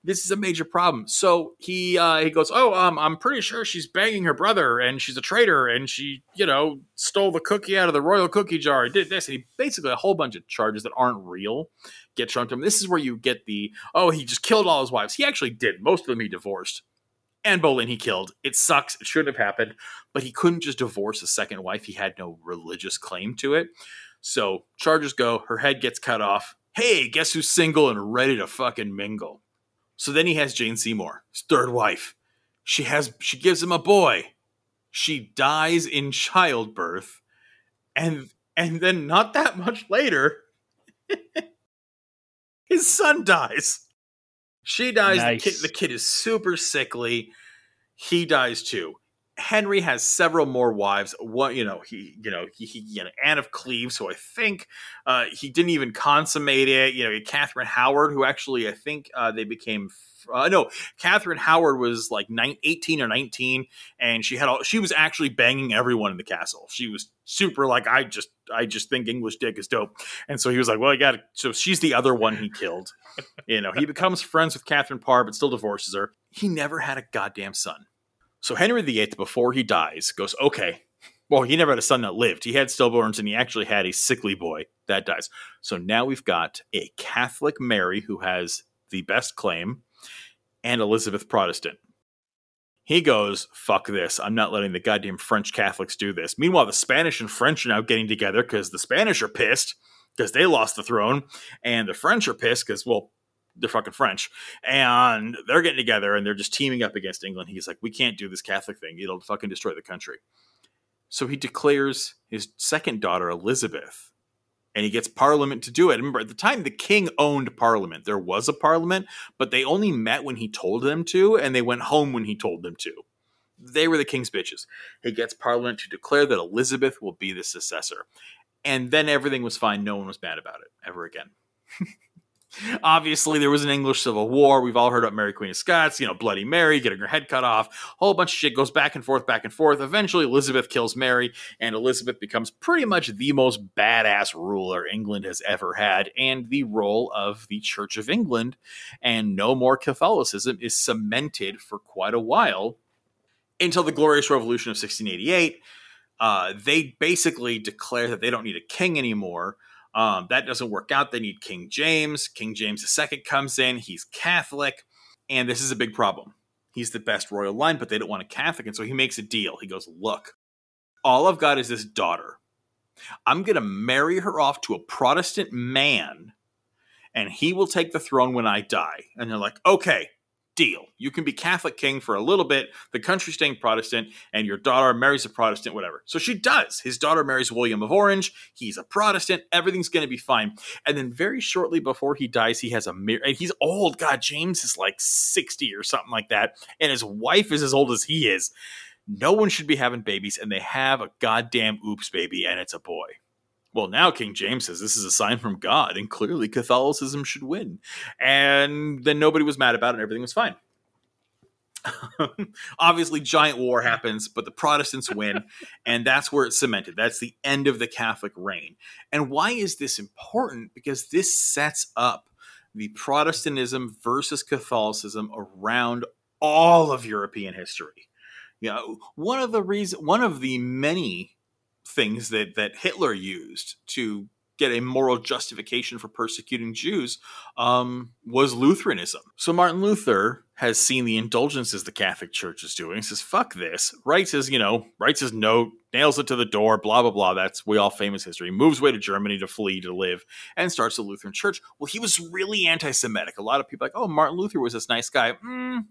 B: this is a major problem. So he uh, he goes, oh, um, I'm pretty sure she's banging her brother, and she's a traitor, and she, you know, stole the cookie out of the royal cookie jar. Did this, and he basically a whole bunch of charges that aren't real get to him. This is where you get the oh, he just killed all his wives. He actually did. Most of them he divorced. Anne Boleyn he killed. It sucks. It shouldn't have happened. But he couldn't just divorce a second wife. He had no religious claim to it. So charges go. Her head gets cut off. Hey, guess who's single and ready to fucking mingle? So then he has Jane Seymour, his third wife. She has she gives him a boy. She dies in childbirth, and and then not that much later, <laughs> his son dies. She dies. Nice. The, kid, the kid is super sickly. He dies too. Henry has several more wives. One, you know, he, you know, he, he you know, Anne of Cleves, who I think uh, he didn't even consummate it. You know, Catherine Howard, who actually I think uh, they became. Uh, no, Catherine Howard was like nine, 18 or 19, and she had all. She was actually banging everyone in the castle. She was super like I just I just think English dick is dope, and so he was like, well, I got. To so she's the other one he killed. you know, he becomes friends with Catherine Parr, but still divorces her. He never had a goddamn son. So Henry VIII, before he dies, goes, okay, well, he never had a son that lived. He had stillborns and he actually had a sickly boy that dies. So now we've got a Catholic Mary who has the best claim and Elizabeth Protestant. He goes, fuck this. I'm not letting the goddamn French Catholics do this. Meanwhile, the Spanish and French are now getting together because the Spanish are pissed because they lost the throne, and the French are pissed because, well, they're fucking French, and they're getting together and they're just teaming up against England. He's like, we can't do this Catholic thing; it'll fucking destroy the country. So he declares his second daughter Elizabeth, and he gets Parliament to do it. Remember, at the time, the king owned Parliament. There was a Parliament, but they only met when he told them to, and they went home when he told them to. They were the king's bitches. He gets Parliament to declare that Elizabeth will be the successor. And then everything was fine. No one was mad about it ever again. <laughs> Obviously, there was an English Civil War. We've all heard about Mary Queen of Scots, you know, Bloody Mary getting her head cut off. A whole bunch of shit goes back and forth, back and forth. Eventually, Elizabeth kills Mary, and Elizabeth becomes pretty much the most badass ruler England has ever had, and the role of the Church of England and no more Catholicism is cemented for quite a while until the Glorious Revolution of 1688. Uh, they basically declare that they don't need a king anymore um, that doesn't work out. They need King James. King James II comes in. He's Catholic. And this is a big problem. He's the best royal line, but they don't want a Catholic. And so he makes a deal. He goes, Look, all I've got is this daughter. I'm going to marry her off to a Protestant man, and he will take the throne when I die. And they're like, okay, deal. You can be Catholic king for a little bit, the country staying Protestant, and your daughter marries a Protestant, whatever. So she does. His daughter marries William of Orange. He's a Protestant. Everything's going to be fine. And then very shortly before he dies, he has a mirror. And he's old. God, James is like 60 or something like that. And his wife is as old as he is. No one should be having babies, and they have a goddamn oops baby, and it's a boy. Well, now King James says this is a sign from God, and clearly Catholicism should win. And then nobody was mad about it, and everything was fine. <laughs> Obviously, giant war happens, but the Protestants win, and that's where it's cemented. That's the end of the Catholic reign. And why is this important? Because this sets up the Protestantism versus Catholicism around all of European history. You know, one of the reason, one of the many things that that Hitler used to get a moral justification for persecuting Jews um, was Lutheranism. So Martin Luther has seen the indulgences the Catholic Church is doing. He says, "Fuck this." Writes his, you know, writes his note, nails it to the door. Blah blah blah. That's we all famous history. Moves away to Germany to flee to live, and starts the Lutheran Church. Well, he was really anti-Semitic. A lot of people like, "Oh, Martin Luther was this nice guy." Mm,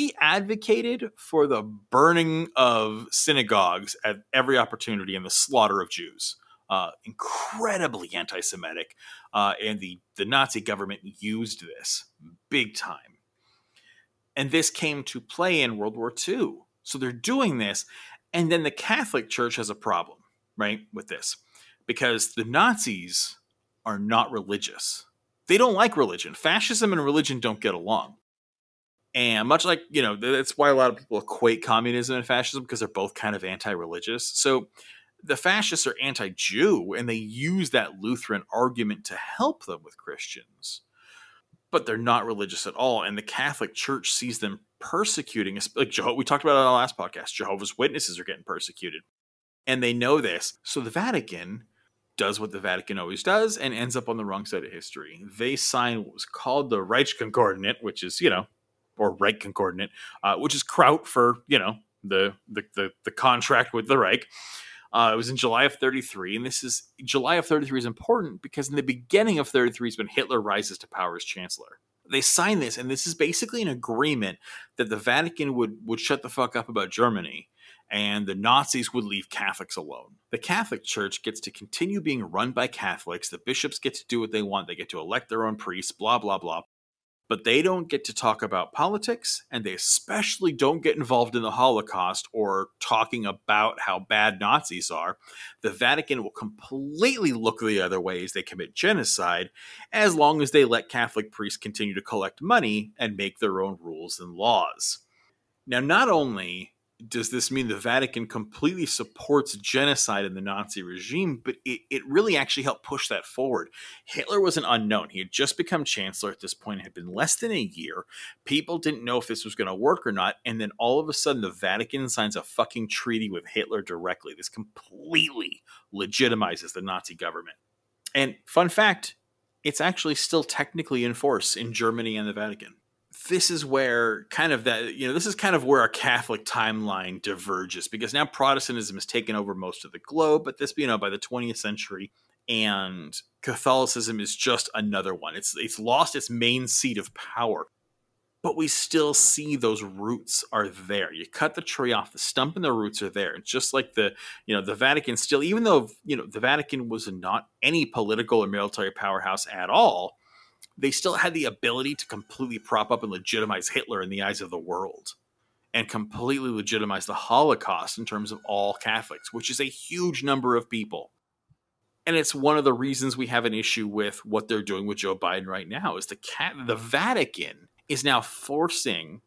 B: he advocated for the burning of synagogues at every opportunity and the slaughter of Jews. Uh, incredibly anti-Semitic, uh, and the the Nazi government used this big time. And this came to play in World War II. So they're doing this, and then the Catholic Church has a problem, right, with this, because the Nazis are not religious. They don't like religion. Fascism and religion don't get along. And much like, you know, that's why a lot of people equate communism and fascism because they're both kind of anti religious. So the fascists are anti Jew and they use that Lutheran argument to help them with Christians. But they're not religious at all. And the Catholic Church sees them persecuting, like Jeho- we talked about on the last podcast. Jehovah's Witnesses are getting persecuted. And they know this. So the Vatican does what the Vatican always does and ends up on the wrong side of history. They sign what was called the Reichskonkordat, which is, you know, or Reich Concordant, uh, which is Kraut for you know the the the, the contract with the Reich. Uh, it was in July of 33, and this is July of 33 is important because in the beginning of 33 is when Hitler rises to power as chancellor. They sign this, and this is basically an agreement that the Vatican would would shut the fuck up about Germany, and the Nazis would leave Catholics alone. The Catholic Church gets to continue being run by Catholics. The bishops get to do what they want. They get to elect their own priests. Blah blah blah but they don't get to talk about politics and they especially don't get involved in the Holocaust or talking about how bad Nazis are. The Vatican will completely look the other way as they commit genocide as long as they let Catholic priests continue to collect money and make their own rules and laws. Now, not only does this mean the Vatican completely supports genocide in the Nazi regime? But it, it really actually helped push that forward. Hitler was an unknown. He had just become chancellor at this point. It had been less than a year. People didn't know if this was going to work or not. And then all of a sudden, the Vatican signs a fucking treaty with Hitler directly. This completely legitimizes the Nazi government. And fun fact, it's actually still technically in force in Germany and the Vatican this is where kind of that you know this is kind of where our catholic timeline diverges because now protestantism has taken over most of the globe but this you know by the 20th century and catholicism is just another one. It's it's lost its main seat of power but we still see those roots are there. You cut the tree off the stump and the roots are there. It's just like the you know the vatican still even though you know the vatican was not any political or military powerhouse at all they still had the ability to completely prop up and legitimize Hitler in the eyes of the world and completely legitimize the Holocaust in terms of all Catholics, which is a huge number of people. And it's one of the reasons we have an issue with what they're doing with Joe Biden right now is the cat the Vatican is now forcing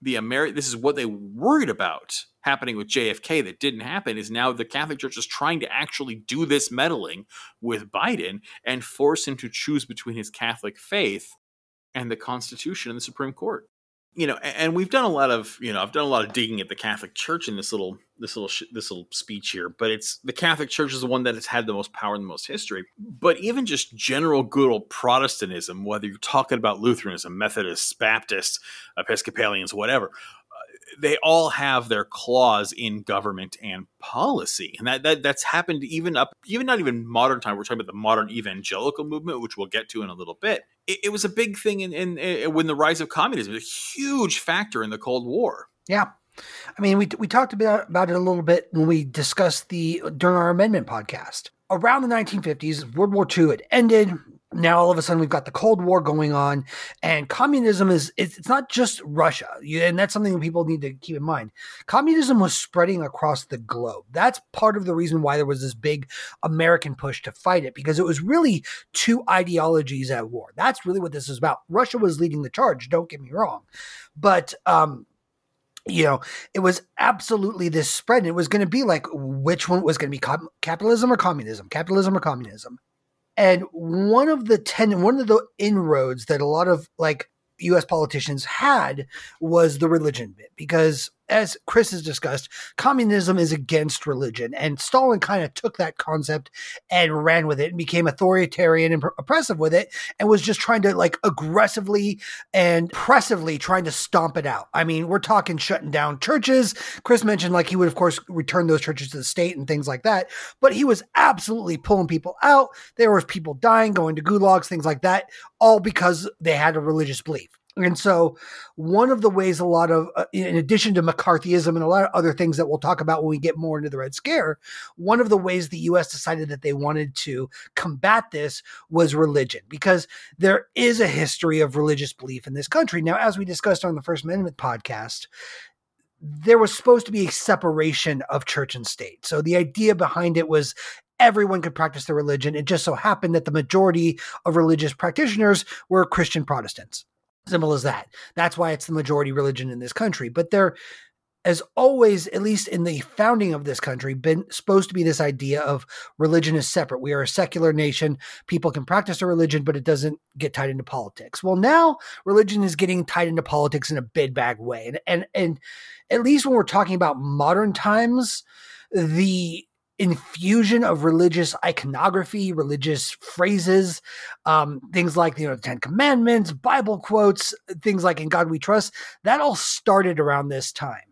B: the Ameri- this is what they worried about happening with JFK that didn't happen is now the Catholic Church is trying to actually do this meddling with Biden and force him to choose between his Catholic faith and the Constitution and the Supreme Court you know, and we've done a lot of, you know, I've done a lot of digging at the Catholic Church in this little, this little, this little speech here. But it's the Catholic Church is the one that has had the most power and the most history. But even just general good old Protestantism, whether you're talking about Lutheranism, Methodists, Baptists, Episcopalians, whatever, they all have their claws in government and policy, and that, that that's happened even up, even not even modern time. We're talking about the modern evangelical movement, which we'll get to in a little bit. It, it was a big thing in, in, in when the rise of communism, was a huge factor in the Cold War.
C: Yeah. I mean, we, we talked about, about it a little bit when we discussed the during our amendment podcast. Around the 1950s, World War II had ended now all of a sudden we've got the cold war going on and communism is it's, not just russia and that's something that people need to keep in mind communism was spreading across the globe that's part of the reason why there was this big american push to fight it because it was really two ideologies at war that's really what this is about russia was leading the charge don't get me wrong but um you know, it was absolutely this spread. And It was going to be like which one was going to be capitalism or communism, capitalism or communism. And one of the ten, one of the inroads that a lot of like U.S. politicians had was the religion bit because as Chris has discussed, communism is against religion. And Stalin kind of took that concept and ran with it and became authoritarian and oppressive with it and was just trying to like aggressively and pressively trying to stomp it out. I mean, we're talking shutting down churches. Chris mentioned like he would, of course, return those churches to the state and things like that. But he was absolutely pulling people out. There was people dying, going to gulags, things like that, all because they had a religious belief. And so, one of the ways a lot of, uh, in addition to McCarthyism and a lot of other things that we'll talk about when we get more into the Red Scare, one of the ways the US decided that they wanted to combat this was religion, because there is a history of religious belief in this country. Now, as we discussed on the First Amendment podcast, there was supposed to be a separation of church and state. So the idea behind it was everyone could practice their religion. It just so happened that the majority of religious practitioners were Christian Protestants. Simple as that. That's why it's the majority religion in this country. But there has always, at least in the founding of this country, been supposed to be this idea of religion is separate. We are a secular nation. People can practice a religion, but it doesn't get tied into politics. Well, now religion is getting tied into politics in a bid bag way. And and and at least when we're talking about modern times, the infusion of religious iconography, religious phrases, um, things like you know Ten Commandments, Bible quotes, things like "In God We Trust." That all started around this time.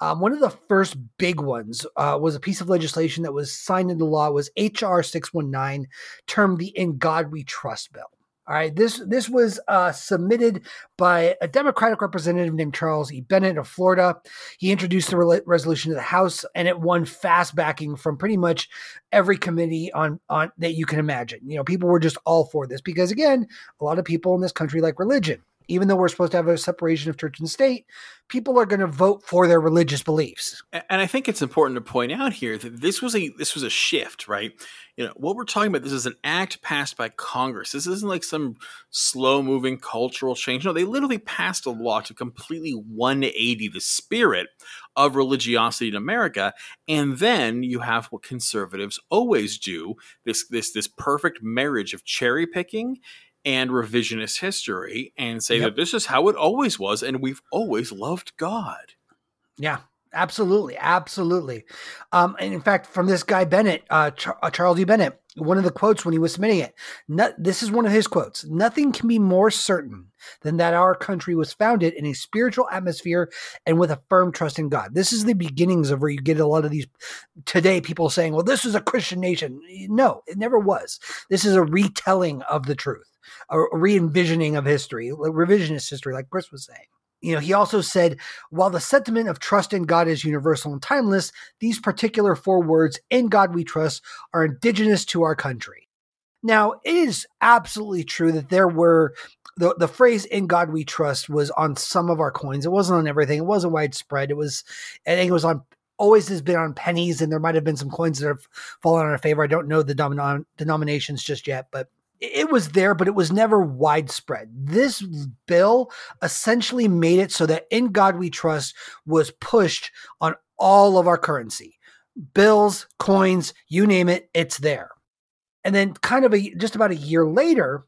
C: Um, one of the first big ones uh, was a piece of legislation that was signed into law. Was HR 619, termed the "In God We Trust" bill. All right, this this was uh, submitted by a Democratic representative named Charles E. Bennett of Florida. He introduced the re- resolution to the House, and it won fast backing from pretty much every committee on on that you can imagine. You know, people were just all for this because, again, a lot of people in this country like religion. Even though we're supposed to have a separation of church and state, people are going to vote for their religious beliefs.
B: And I think it's important to point out here that this was a this was a shift, right? you know what we're talking about this is an act passed by congress this isn't like some slow moving cultural change no they literally passed a law to completely 180 the spirit of religiosity in america and then you have what conservatives always do this this this perfect marriage of cherry picking and revisionist history and say yep. that this is how it always was and we've always loved god
C: yeah Absolutely, absolutely. Um, and in fact, from this guy Bennett, uh, Char- uh, Charles E. Bennett, one of the quotes when he was submitting it, no- this is one of his quotes: "Nothing can be more certain than that our country was founded in a spiritual atmosphere and with a firm trust in God." This is the beginnings of where you get a lot of these today people saying, "Well, this is a Christian nation." No, it never was. This is a retelling of the truth, a re-envisioning of history, revisionist history, like Chris was saying. You know, he also said, while the sentiment of trust in God is universal and timeless, these particular four words, in God we trust, are indigenous to our country. Now, it is absolutely true that there were the, the phrase in God we trust was on some of our coins. It wasn't on everything. It wasn't widespread. It was, I think it was on always has been on pennies, and there might have been some coins that have fallen on our favor. I don't know the denom- denominations just yet, but it was there, but it was never widespread. This bill essentially made it so that In God We Trust was pushed on all of our currency bills, coins, you name it, it's there. And then, kind of a just about a year later,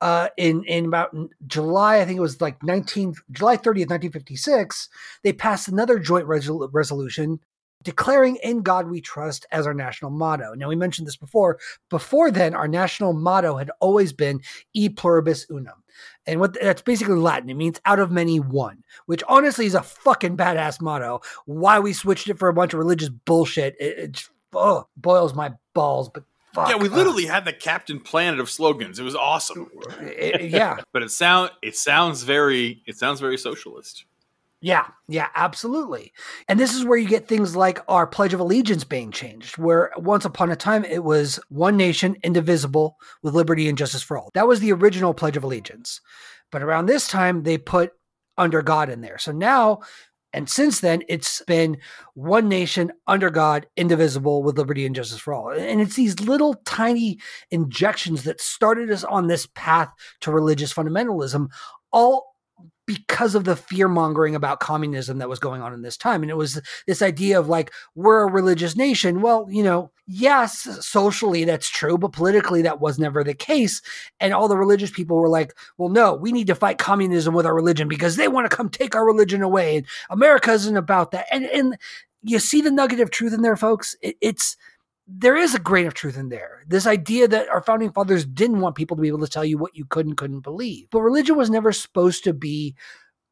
C: uh, in in about July, I think it was like 19 July 30th, 1956, they passed another joint resol- resolution declaring in God we trust as our national motto. Now, we mentioned this before. Before then, our national motto had always been E pluribus unum. And what that's basically Latin. It means out of many one, which honestly is a fucking badass motto. Why we switched it for a bunch of religious bullshit, it, it just, oh, boils my balls. But fuck,
B: yeah, we
C: uh,
B: literally had the Captain Planet of slogans. It was awesome.
C: it- it- yeah, <laughs>
B: But it sound it sounds very it sounds very socialist.
C: Yeah, yeah, absolutely. And this is where you get things like our Pledge of Allegiance being changed, where once upon a time it was one nation, indivisible, with liberty and justice for all. That was the original Pledge of Allegiance. But around this time, they put under God in there. So now, and since then, it's been one nation, under God, indivisible, with liberty and justice for all. And it's these little tiny injections that started us on this path to religious fundamentalism, all because of the fear mongering about communism that was going on in this time. And it was this idea of like, we're a religious nation. Well, you know, yes, socially that's true, but politically that was never the case. And all the religious people were like, well, no, we need to fight communism with our religion because they want to come take our religion away. And America isn't about that. And, and you see the nugget of truth in there, folks. It, it's, there is a grain of truth in there. This idea that our founding fathers didn't want people to be able to tell you what you could and couldn't believe. But religion was never supposed to be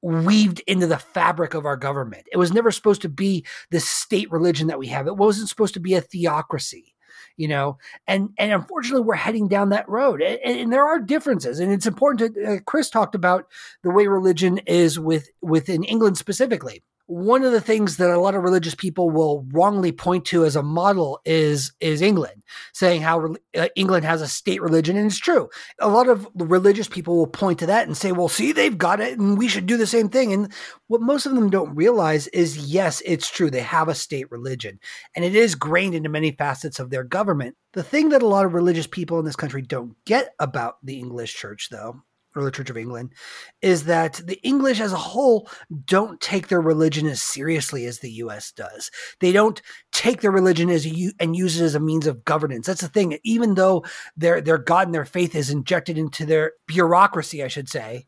C: weaved into the fabric of our government. It was never supposed to be the state religion that we have. It wasn't supposed to be a theocracy, you know. And and unfortunately, we're heading down that road. And, and there are differences, and it's important to. Uh, Chris talked about the way religion is with within England specifically one of the things that a lot of religious people will wrongly point to as a model is is England, saying how uh, England has a state religion, and it's true. A lot of religious people will point to that and say, "Well, see, they've got it, and we should do the same thing." And what most of them don't realize is, yes, it's true. They have a state religion, and it is grained into many facets of their government. The thing that a lot of religious people in this country don't get about the English church, though, or the Church of England, is that the English as a whole don't take their religion as seriously as the U.S. does. They don't take their religion as you and use it as a means of governance. That's the thing. Even though their their God and their faith is injected into their bureaucracy, I should say,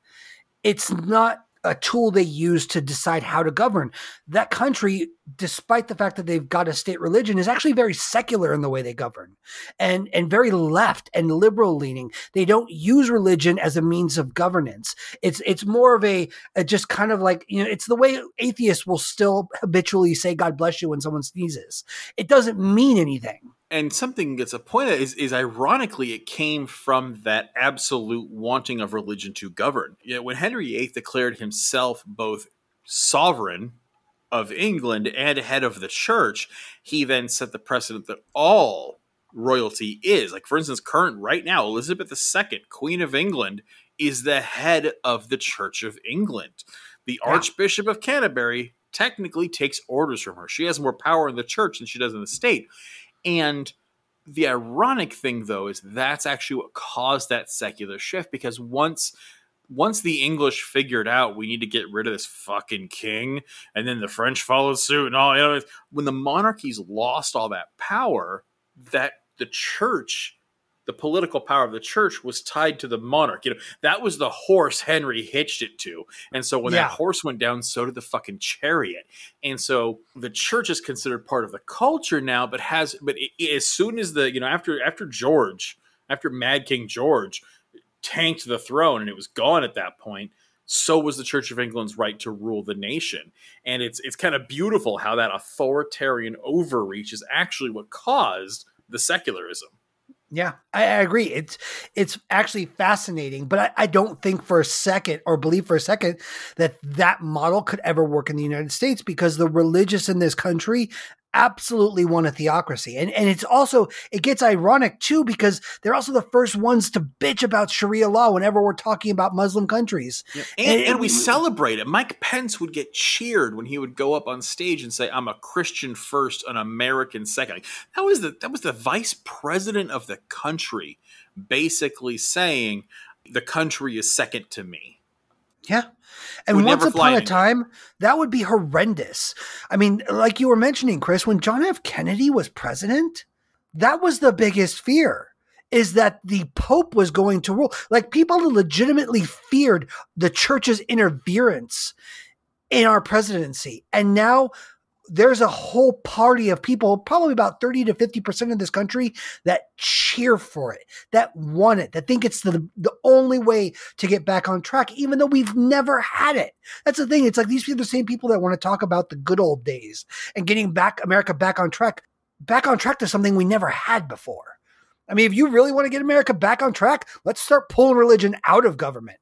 C: it's not a tool they use to decide how to govern. That country, despite the fact that they've got a state religion, is actually very secular in the way they govern and, and very left and liberal leaning. They don't use religion as a means of governance. It's it's more of a, a just kind of like, you know, it's the way atheists will still habitually say God bless you when someone sneezes. It doesn't mean anything
B: and something that's a point is, is ironically it came from that absolute wanting of religion to govern. You know, when Henry VIII declared himself both sovereign of England and head of the church, he then set the precedent that all royalty is. Like, for instance, current right now, Elizabeth II, Queen of England, is the head of the Church of England. The
C: Yeah.
B: Archbishop of Canterbury technically takes orders from her. She has more power in the church than she does in the state. And the ironic thing though is that's actually what caused that secular shift because once once the English figured out we need to get rid of this fucking king, and then the French followed suit and all, you know, when the monarchies lost all that power, that the church, the political power of the church was tied to the monarch. You know, that was the horse Henry hitched it to. And so when
C: Yeah.
B: that horse went down, so did the fucking chariot. And so the church is considered part of the culture now, but has but it, it- as soon as the you know after after George, after Mad King George tanked the throne and it was gone at that point, so was the Church of England's right to rule the nation. And it's it's kind of beautiful how that authoritarian overreach is actually what caused the secularism.
C: Yeah, I, I agree. It's it's actually fascinating, but I, I don't think for a second or believe for a second that that model could ever work in the United States because the religious in this country absolutely want a theocracy, and and it's also it gets ironic too because they're also the first ones to bitch about Sharia law whenever we're talking about Muslim countries.
B: And,
C: And-
B: and we celebrate it. Mike Pence would get cheered when he would go up on stage and say, "I'm a Christian first, an American second. That was the that was the vice president of the country, basically saying the country is second to me.
C: Yeah. And
B: Would
C: once upon a
B: anywhere.
C: time, that would be horrendous. I mean, like you were mentioning, Chris, when John F. Kennedy was president, that was the biggest fear is that the Pope was going to rule. Like people legitimately feared the church's interference in our presidency. And now there's a whole party of people, probably about 30 to 50% of this country that cheer for it, that want it, that think it's the, the only way to get back on track, even though we've never had it. That's the thing. It's like these people are the same people that want to talk about the good old days and getting back America back on track, back on track to something we never had before. I mean, if you really want to get America back on track, let's start pulling religion out of government.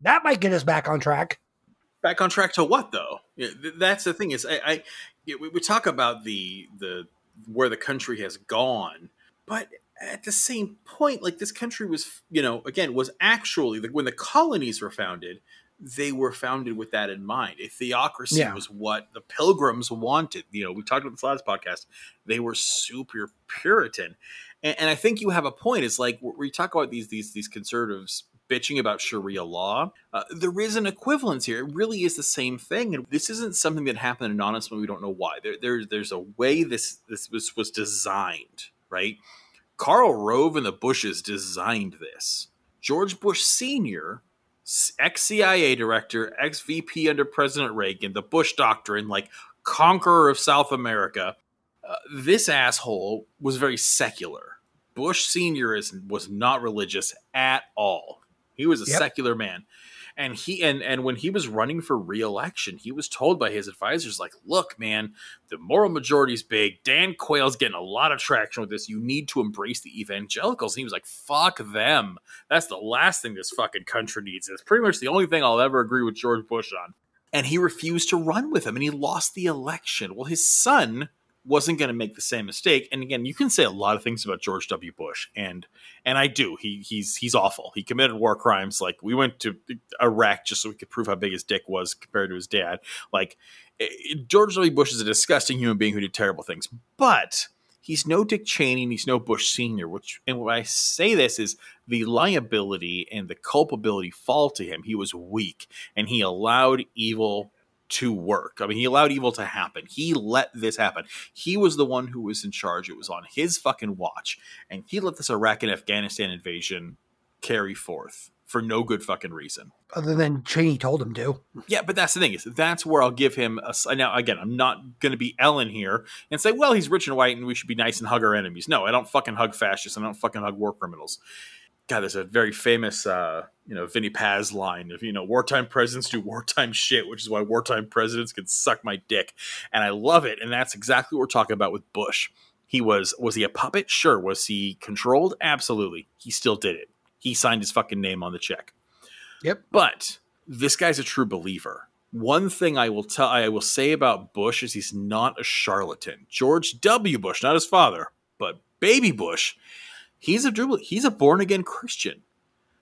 C: That might get us back on track.
B: Back on track to what though? That's the thing is I, I we, we talk about the the where the country has gone, but at the same point, like this country was, you know, again, was actually when the colonies were founded, they were founded with that in mind. A theocracy yeah. was what the pilgrims wanted. You know, we talked about this last podcast. They were super Puritan, and, and I think you have a point. It's like we talk about these these these conservatives bitching about Sharia law. Uh, there is an equivalence here. It really is the same thing, and this isn't something that happened anonymously. We don't know why. There, there, there's a way this this was was designed, right? Karl Rove and the Bushes designed this. George Bush Senior, ex CIA director, ex VP under President Reagan, the Bush Doctrine, like conqueror of South America. Uh, this asshole was very secular. Bush Senior is was not religious at all. He was a yep. secular man. And he and and when he was running for re-election, he was told by his advisors, like, look, man, the moral majority's big. Dan Quayle's getting a lot of traction with this. You need to embrace the evangelicals. And he was like, fuck them. That's the last thing this fucking country needs. It's pretty much the only thing I'll ever agree with George Bush on. And he refused to run with him and he lost the election. Well, his son wasn't going to make the same mistake. And again, you can say a lot of things about George W. Bush, and and I do. He he's he's awful. He committed war crimes. Like we went to Iraq just so we could prove how big his dick was compared to his dad. Like eh, George W. Bush is a disgusting human being who did terrible things, but he's no Dick Cheney and he's no Bush Senior. Which and when I say this is the liability and the culpability fall to him. He was weak and he allowed evil to work. I mean, he allowed evil to happen. He let this happen. He was the one who was in charge. It was on his fucking watch. And he let this Iraq and Afghanistan invasion carry forth for no good fucking reason.
C: Other than Cheney told him to.
B: Yeah, but that's the thing is that's where I'll give him a now again, I'm not going to be Ellen here and say, "Well, he's rich and white and we should be nice and hug our enemies." No, I don't fucking hug fascists. I don't fucking hug war criminals. God, there's a very famous, uh, you know, Vinnie Paz line of, you know, wartime presidents do wartime shit, which is why wartime presidents can suck my dick. And I love it. And that's exactly what we're talking about with Bush. He was, was he a puppet? Sure. Was he controlled? Absolutely. He still did it. He signed his fucking name on the check.
C: Yep.
B: But this guy's a true believer. One thing I will tell, I will say about Bush is he's not a charlatan. George W. Bush, not his father, but baby Bush, He's a he's a born again Christian.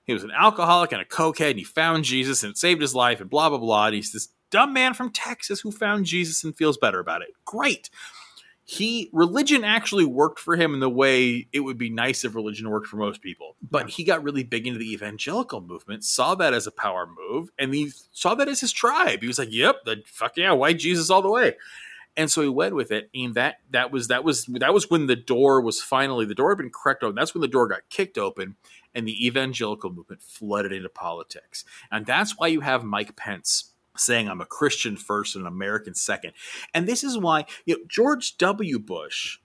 B: He was an alcoholic and a cokehead, and he found Jesus and it saved his life, and blah blah blah. And he's this dumb man from Texas who found Jesus and feels better about it. Great. He religion actually worked for him in the way it would be nice if religion worked for most people. But he got really big into the evangelical movement, saw that as a power move, and he saw that as his tribe. He was like, "Yep, the fuck yeah, white Jesus all the way." And so he went with it and that that was that was that was when the door was finally the door had been cracked open. That's when the door got kicked open and the evangelical movement flooded into politics. And that's why you have mike pence saying i'm a christian first and an american second. And this is why you know george w. Bush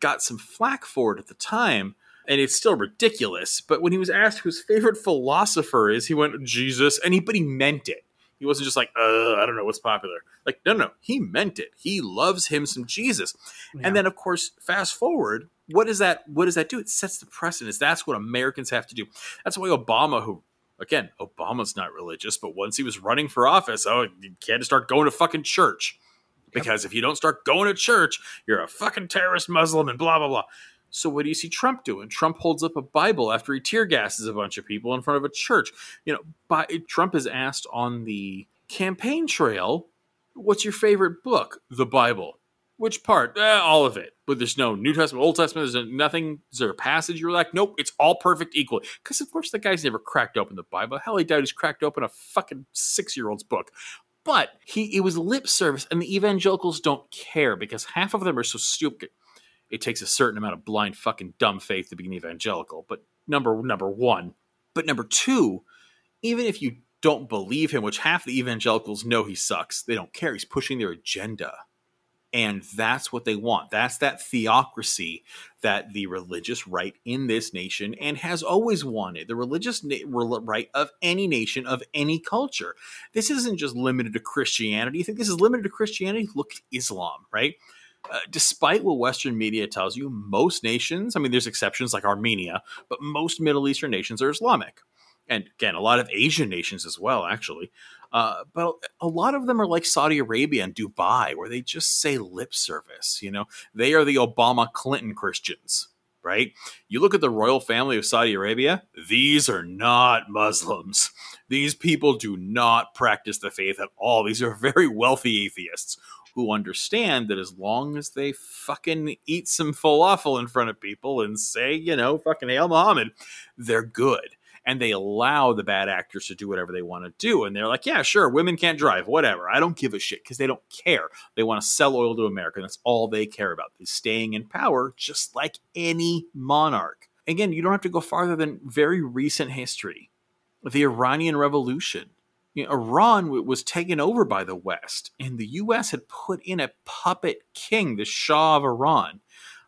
B: got some flack for it at the time and it's still ridiculous but when he was asked whose favorite philosopher is he went jesus and he but he meant it he wasn't just like, uh, I don't know what's popular. Like, no, no, he meant it. He loves him some Jesus. Yeah. And then, of course, fast forward, what does that? What does that do? It sets the precedence. That's what Americans have to do. That's why Obama, who again, Obama's not religious, but once he was running for office, oh, you can't start going to fucking church because yep. if you don't start going to church, you're a fucking terrorist Muslim and blah blah blah. So what do you see Trump doing? Trump holds up a Bible after he tear gasses a bunch of people in front of a church. You know, by, Trump is asked on the campaign trail, "What's your favorite book?" The Bible. Which part? Eh, all of it. But there's no New Testament, Old Testament. There's nothing. Is there a passage you're like, nope, it's all perfect equally? Because of course the guy's never cracked open the Bible. Hell, he died. He's cracked open a fucking six year old's book. But he, it was lip service, and the evangelicals don't care because half of them are so stupid it takes a certain amount of blind fucking dumb faith to be an evangelical. But number number one, but number two, even if you don't believe him, which half the evangelicals know he sucks, they don't care. He's pushing their agenda. And that's what they want. That's that theocracy that the religious right in this nation and has always wanted. The religious na- right of any nation, of any culture. This isn't just limited to Christianity. You think this is limited to Christianity? Look at Islam, right? Uh, despite what Western media tells you, most nations, I mean, there's exceptions like Armenia, but most Middle Eastern nations are Islamic. And again, a lot of Asian nations as well, actually. Uh, but a lot of them are like Saudi Arabia and Dubai, where they just say lip service. You know, they are the Obama Clinton Christians, right? You look at the royal family of Saudi Arabia, these are not Muslims. These people do not practice the faith at all. These are very wealthy atheists who understand that as long as they fucking eat some falafel in front of people and say, you know, fucking Hail Muhammad, they're good and they allow the bad actors to do whatever they want to do. And they're like, yeah, sure, women can't drive, whatever. I don't give a shit because they don't care. They want to sell oil to America. That's all they care about. They're staying in power, just like any monarch. Again, you don't have to go farther than very recent history. The Iranian Revolution. You know, Iran was taken over by the West, and the U.S. had put in a puppet king, the Shah of Iran,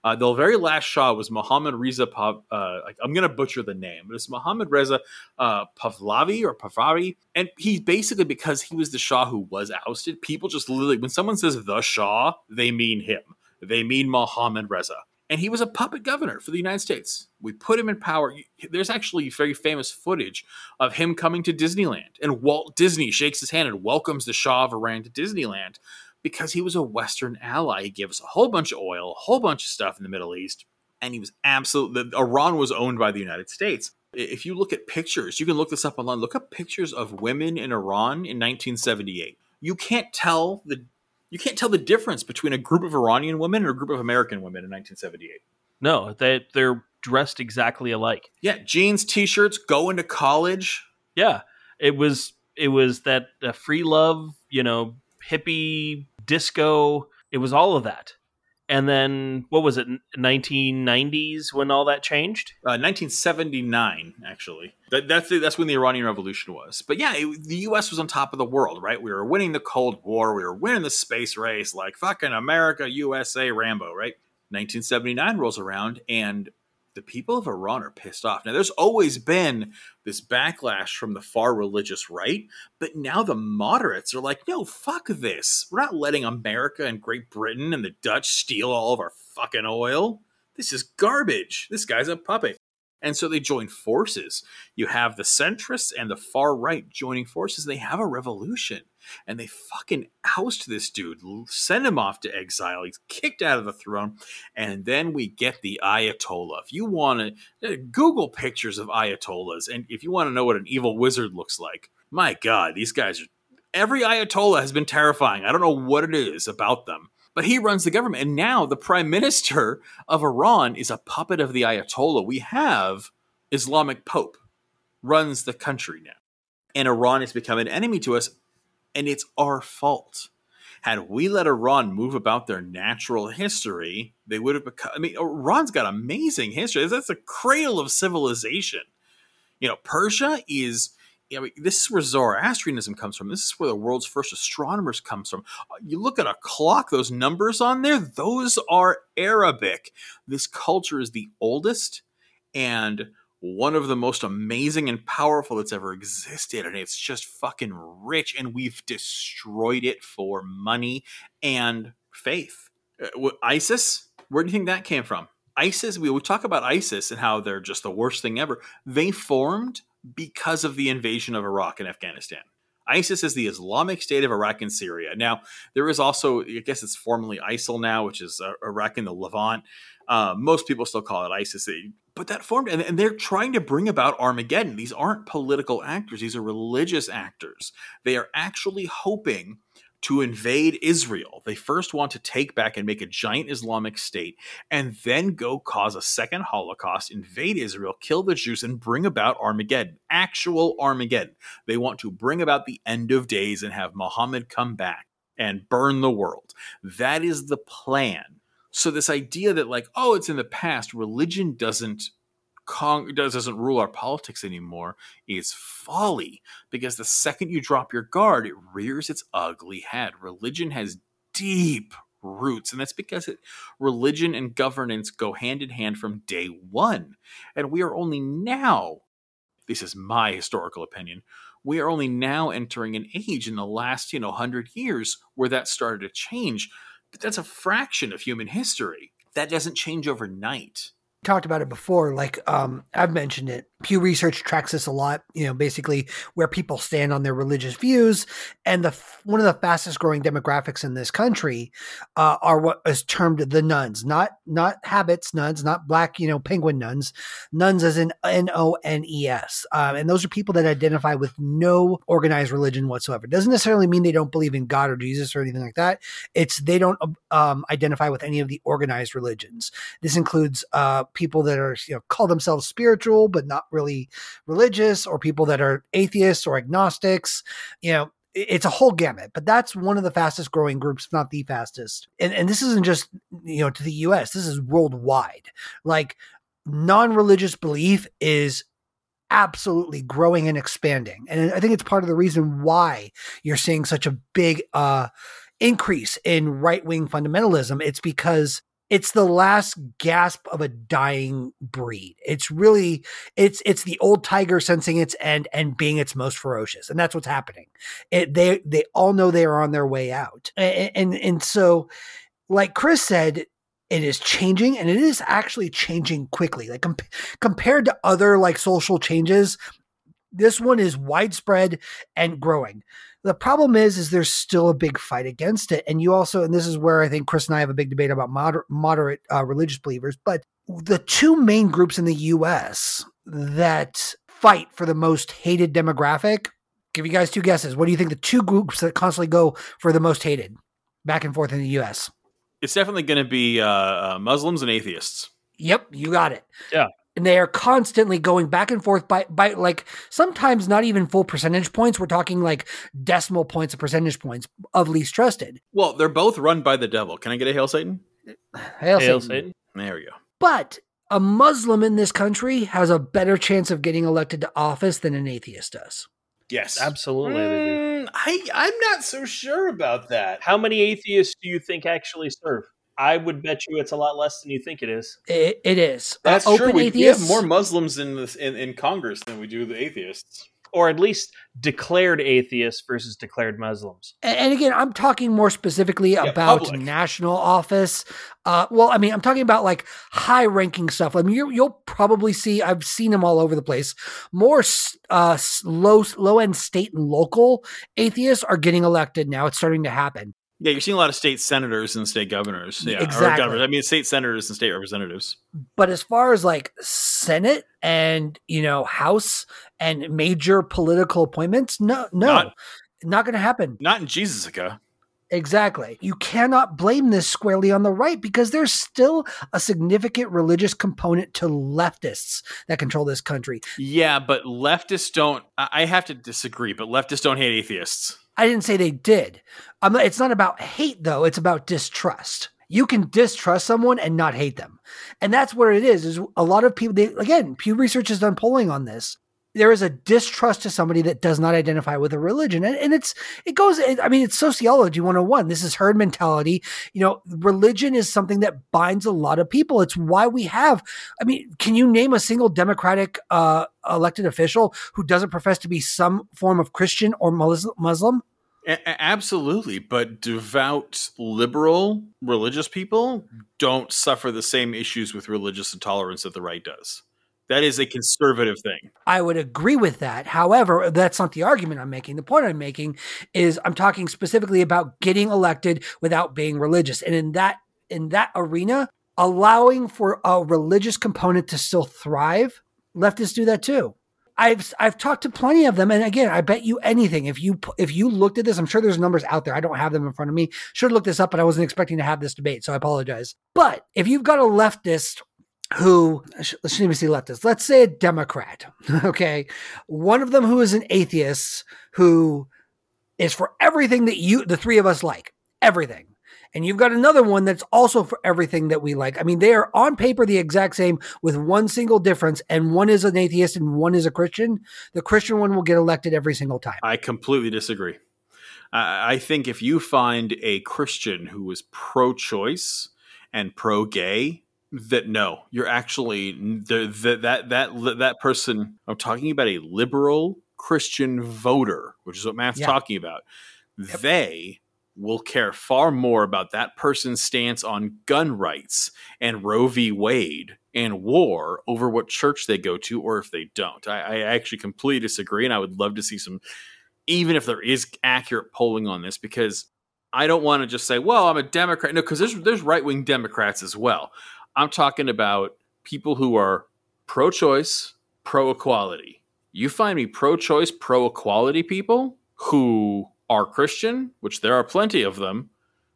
B: uh, the very last Shah was Muhammad Reza. Uh, I'm going to butcher the name, but it's Muhammad Reza uh, Pahlavi or Pahlavi, and he basically because he was the Shah who was ousted. People just literally, when someone says the Shah, they mean him. They mean Muhammad Reza, and he was a puppet governor for the United States. We put him in power. There's actually very famous footage of him coming to Disneyland, and Walt Disney shakes his hand and welcomes the Shah of Iran to Disneyland because he was a Western ally. He gave us a whole bunch of oil, a whole bunch of stuff in the Middle East, and he was absolutely. Iran was owned by the United States. If you look at pictures, you can look this up online. Look up pictures of women in Iran in 1978. You can't tell the you can't tell the difference between a group of Iranian women and a group of American women in 1978.
A: No, they they're dressed exactly alike.
B: Yeah, jeans, t-shirts, going to college.
A: Yeah, it was it was that uh, free love, you know, hippie disco. It was all of that. And then what was it? 1990s when all that changed?
B: Uh, 1979, actually. That, that's the, that's when the Iranian Revolution was. But yeah, it, the U.S. was on top of the world, right? We were winning the Cold War. We were winning the space race, like fucking America, USA, Rambo, right? 1979 rolls around, and the people of Iran are pissed off. Now, there's always been this backlash from the far religious right, but now the moderates are like, no, fuck this. We're not letting America and Great Britain and the Dutch steal all of our fucking oil. This is garbage. This guy's a puppet. And so they join forces. You have the centrists and the far right joining forces. They have a revolution and they fucking oust this dude, send him off to exile. He's kicked out of the throne. And then we get the Ayatollah. If you want to uh, Google pictures of Ayatollahs, and if you want to know what an evil wizard looks like, my God, these guys are. Every Ayatollah has been terrifying. I don't know what it is about them but he runs the government. And now the prime <laughs> minister of Iran is a puppet of the Ayatollah. We have Islamic Pope runs the country now. And Iran has become an enemy to us, and it's our fault. Had we let Iran move about their natural history, they would have become. I mean, Iran's got amazing history. That's a cradle of civilization. You know, Persia is I mean, this is where Zoroastrianism comes from. This is where the world's first astronomers comes from. You look at a clock; those numbers on there, those are Arabic. This culture is the oldest and one of the most amazing and powerful that's ever existed, and it's just fucking rich. And we've destroyed it for money and faith. Uh, ISIS, where do you think that came from? ISIS, we, we talk about ISIS and how they're just the worst thing ever. They formed because of the invasion of Iraq and Afghanistan. ISIS is the Islamic State of Iraq and Syria. Now, there is also, I guess it's formerly ISIL now, which is uh, Iraq and the Levant. Uh, most people still call it ISIS, but that formed, and, and they're trying to bring about Armageddon. These aren't political actors, these are religious actors. They are actually hoping to invade Israel. They first want to take back and make a giant Islamic state and then go cause a second Holocaust, invade Israel, kill the Jews, and bring about Armageddon. Actual Armageddon. They want to bring about the end of days and have Muhammad come back and burn the world. That is the plan. So, this idea that, like, oh, it's in the past, religion doesn't doesn't rule our politics anymore is folly because the second you drop your guard, it rears its ugly head. Religion has deep roots. And that's because it, religion and governance go hand in hand from day one. And we are only now, this is my historical opinion, we are only now entering an age in the last, you know, 100 years where that started to change. But that's a fraction of human history. That doesn't change overnight
C: talked about it before. Like um, I've mentioned it. Pew Research tracks this a lot. You know, basically where people stand on their religious views, and the one of the fastest growing demographics in this country uh, are what is termed the nuns, not not habits nuns, not black you know penguin nuns, nuns as in N O N E S, um, and those are people that identify with no organized religion whatsoever. It Doesn't necessarily mean they don't believe in God or Jesus or anything like that. It's they don't um, identify with any of the organized religions. This includes uh, people that are you know call themselves spiritual but not really religious, or people that are atheists or agnostics. You know, it's a whole gamut, but that's one of the fastest growing groups, if not the fastest. And and this isn't just you know to the U.S. This is worldwide. Like non-religious belief is absolutely growing and expanding, and I think it's part of the reason why you're seeing such a big uh, increase in right wing fundamentalism. It's because it's the last gasp of a dying breed. It's really it's it's the old tiger sensing its end and being its most ferocious, and that's what's happening. It, they they all know they are on their way out, and, and and so, like Chris said, it is changing, and it is actually changing quickly. Like com- compared to other like social changes, this one is widespread and growing. The problem is, is there's still a big fight against it, and you also, and this is where I think Chris and I have a big debate about moder- moderate uh, religious believers. But the two main groups in the U.S. that fight for the most hated demographic. Give you guys two guesses. What do you think the two groups that constantly go for the most hated, back and forth in the U.S.
B: It's definitely going to be uh, uh, Muslims and atheists.
C: Yep, you got it.
A: Yeah
C: and they are constantly going back and forth by by like sometimes not even full percentage points. We're talking like decimal points of percentage points of least trusted.
B: Well, they're both run by the devil. Can I get a hail Satan?
C: Hail,
A: hail
C: Satan.
A: Satan.
B: There we go.
C: But a Muslim in this country has a better chance of getting elected to office than an atheist does.
B: Yes,
A: absolutely.
B: Mm, I I'm not so sure about that.
A: How many atheists do you think actually serve? I would bet you it's a lot less than you think it is.
C: it, it is.
B: That's uh, true. We, we, have more Muslims in this in, in Congress than we do the atheists
A: or at least declared atheists versus declared Muslims.
C: And again, I'm talking more specifically yeah, about public. national office. Uh, well, I mean, I'm talking about like high ranking stuff. I mean, you, will probably see, I've seen them all over the place. More uh, low, low end state and local atheists are getting elected now. It's starting to happen.
B: Yeah, you're seeing a lot of state senators and state governors. Yeah,
C: exactly.
B: I mean, state senators and state representatives.
C: But as far as like Senate and you know House and major political appointments, no, no, not, not going to happen.
B: Not in Jesusica.
C: Exactly. You cannot blame this squarely on the right because there's still a significant religious component to leftists that control this country.
B: Yeah, but leftists don't. I have to disagree, but leftists don't hate atheists.
C: I didn't say they did. Um, it's not about hate, though. It's about distrust. You can distrust someone and not hate them. And that's where it is, is a lot of people, they, again, Pew Research has done polling on this. There is a distrust to somebody that does not identify with a religion. And, and it's, it goes, I mean, it's sociology 101. This is herd mentality. You know, religion is something that binds a lot of people. It's why we have, I mean, can you name a single Democratic uh, elected official who doesn't profess to be some form of Christian or Muslim?
B: A- absolutely, but devout liberal religious people don't suffer the same issues with religious intolerance that the right does. That is a conservative thing.
C: I would agree with that. However, that's not the argument I'm making. The point I'm making is I'm talking specifically about getting elected without being religious. And in that in that arena, allowing for a religious component to still thrive, leftists do that too. I've I've talked to plenty of them, and again, I bet you anything if you if you looked at this, I'm sure there's numbers out there. I don't have them in front of me. Should look this up, but I wasn't expecting to have this debate, so I apologize. But if you've got a leftist who let's even say leftist, let's say a Democrat, <laughs> okay, one of them who is an atheist who is for everything that you the three of us like, everything and you've got another one that's also for everything that we like. I mean, they are on paper the exact same with one single difference, and one is an atheist and one is a Christian. The Christian one will get elected every single time.
B: I completely disagree. I, I think if you find a Christian who is pro-choice and pro-gay, that no, you're actually the, the, that that that person. I'm talking about a liberal Christian voter, which is what Matt's
C: Yeah.
B: talking about. They will care far more about that person's stance on gun rights and Roe v. Wade and war over what church they go to or if they don't. I, I actually completely disagree, and I would love to see some, even if there is accurate polling on this, because I don't want to just say, "Well, I'm a Democrat." No, because there's there's right wing Democrats as well. I'm talking about people who are pro-choice, pro-equality. You find me pro-choice, pro-equality people who are Christian, which there are plenty of them.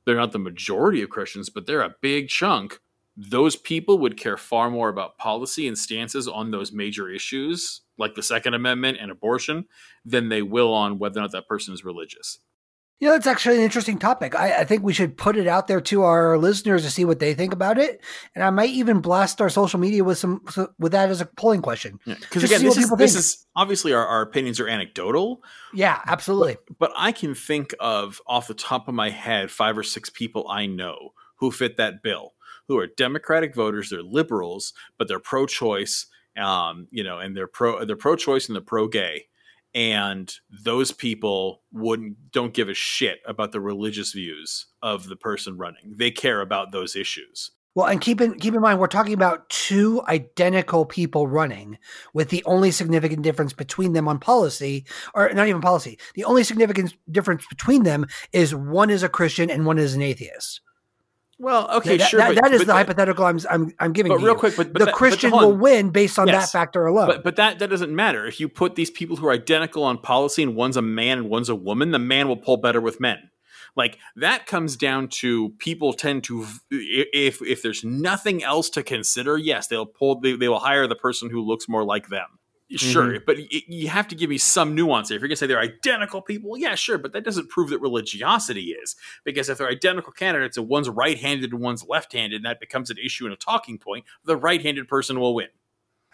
B: They're not the majority of Christians, but they're a big chunk. Those people would care far more about policy and stances on those major issues, like the Second Amendment and abortion, than they will on whether or not that person is religious.
C: You know, that's actually an interesting topic. I, I think we should put it out there to our listeners to see what they think about it, and I might even blast our social media with some with that as a polling question.
B: Because
C: Just
B: again, this is, this is obviously our, our opinions are anecdotal,
C: Yeah, absolutely.
B: but I can think of off the top of my head five or six people I know who fit that bill, who are Democratic voters, they're liberals, but they're pro-choice, um, you know, and they're pro they're pro-choice and they're pro-gay, and those people wouldn't don't give a shit about the religious views of the person running. They care about those issues.
C: Well, and keep in keep in mind we're talking about two identical people running, with the only significant difference between them on policy, or not even policy. The only significant difference between them is one is a Christian and one is an atheist.
B: Well, okay,
C: That-
B: sure,
C: that-
B: but,
C: that is
B: but
C: the hypothetical I'm I'm, I'm giving.
B: But real
C: you.
B: quick, but, but
C: the
B: that-
C: Christian will win based on
B: Yes.
C: that factor alone.
B: But but that that doesn't matter. If you put these people who are identical on policy and one's a man and one's a woman, the man will pull better with men. Like that comes down to people tend to if if there's nothing else to consider, yes, they'll pull they, they will hire the person who looks more like them. Sure, mm-hmm. but y- you have to give me some nuance here. If you're gonna say they're identical people, yeah, sure, but that doesn't prove that religiosity is. Because if they're identical candidates and one's right-handed and one's left-handed, and that becomes an issue and a talking point, the right-handed person will win.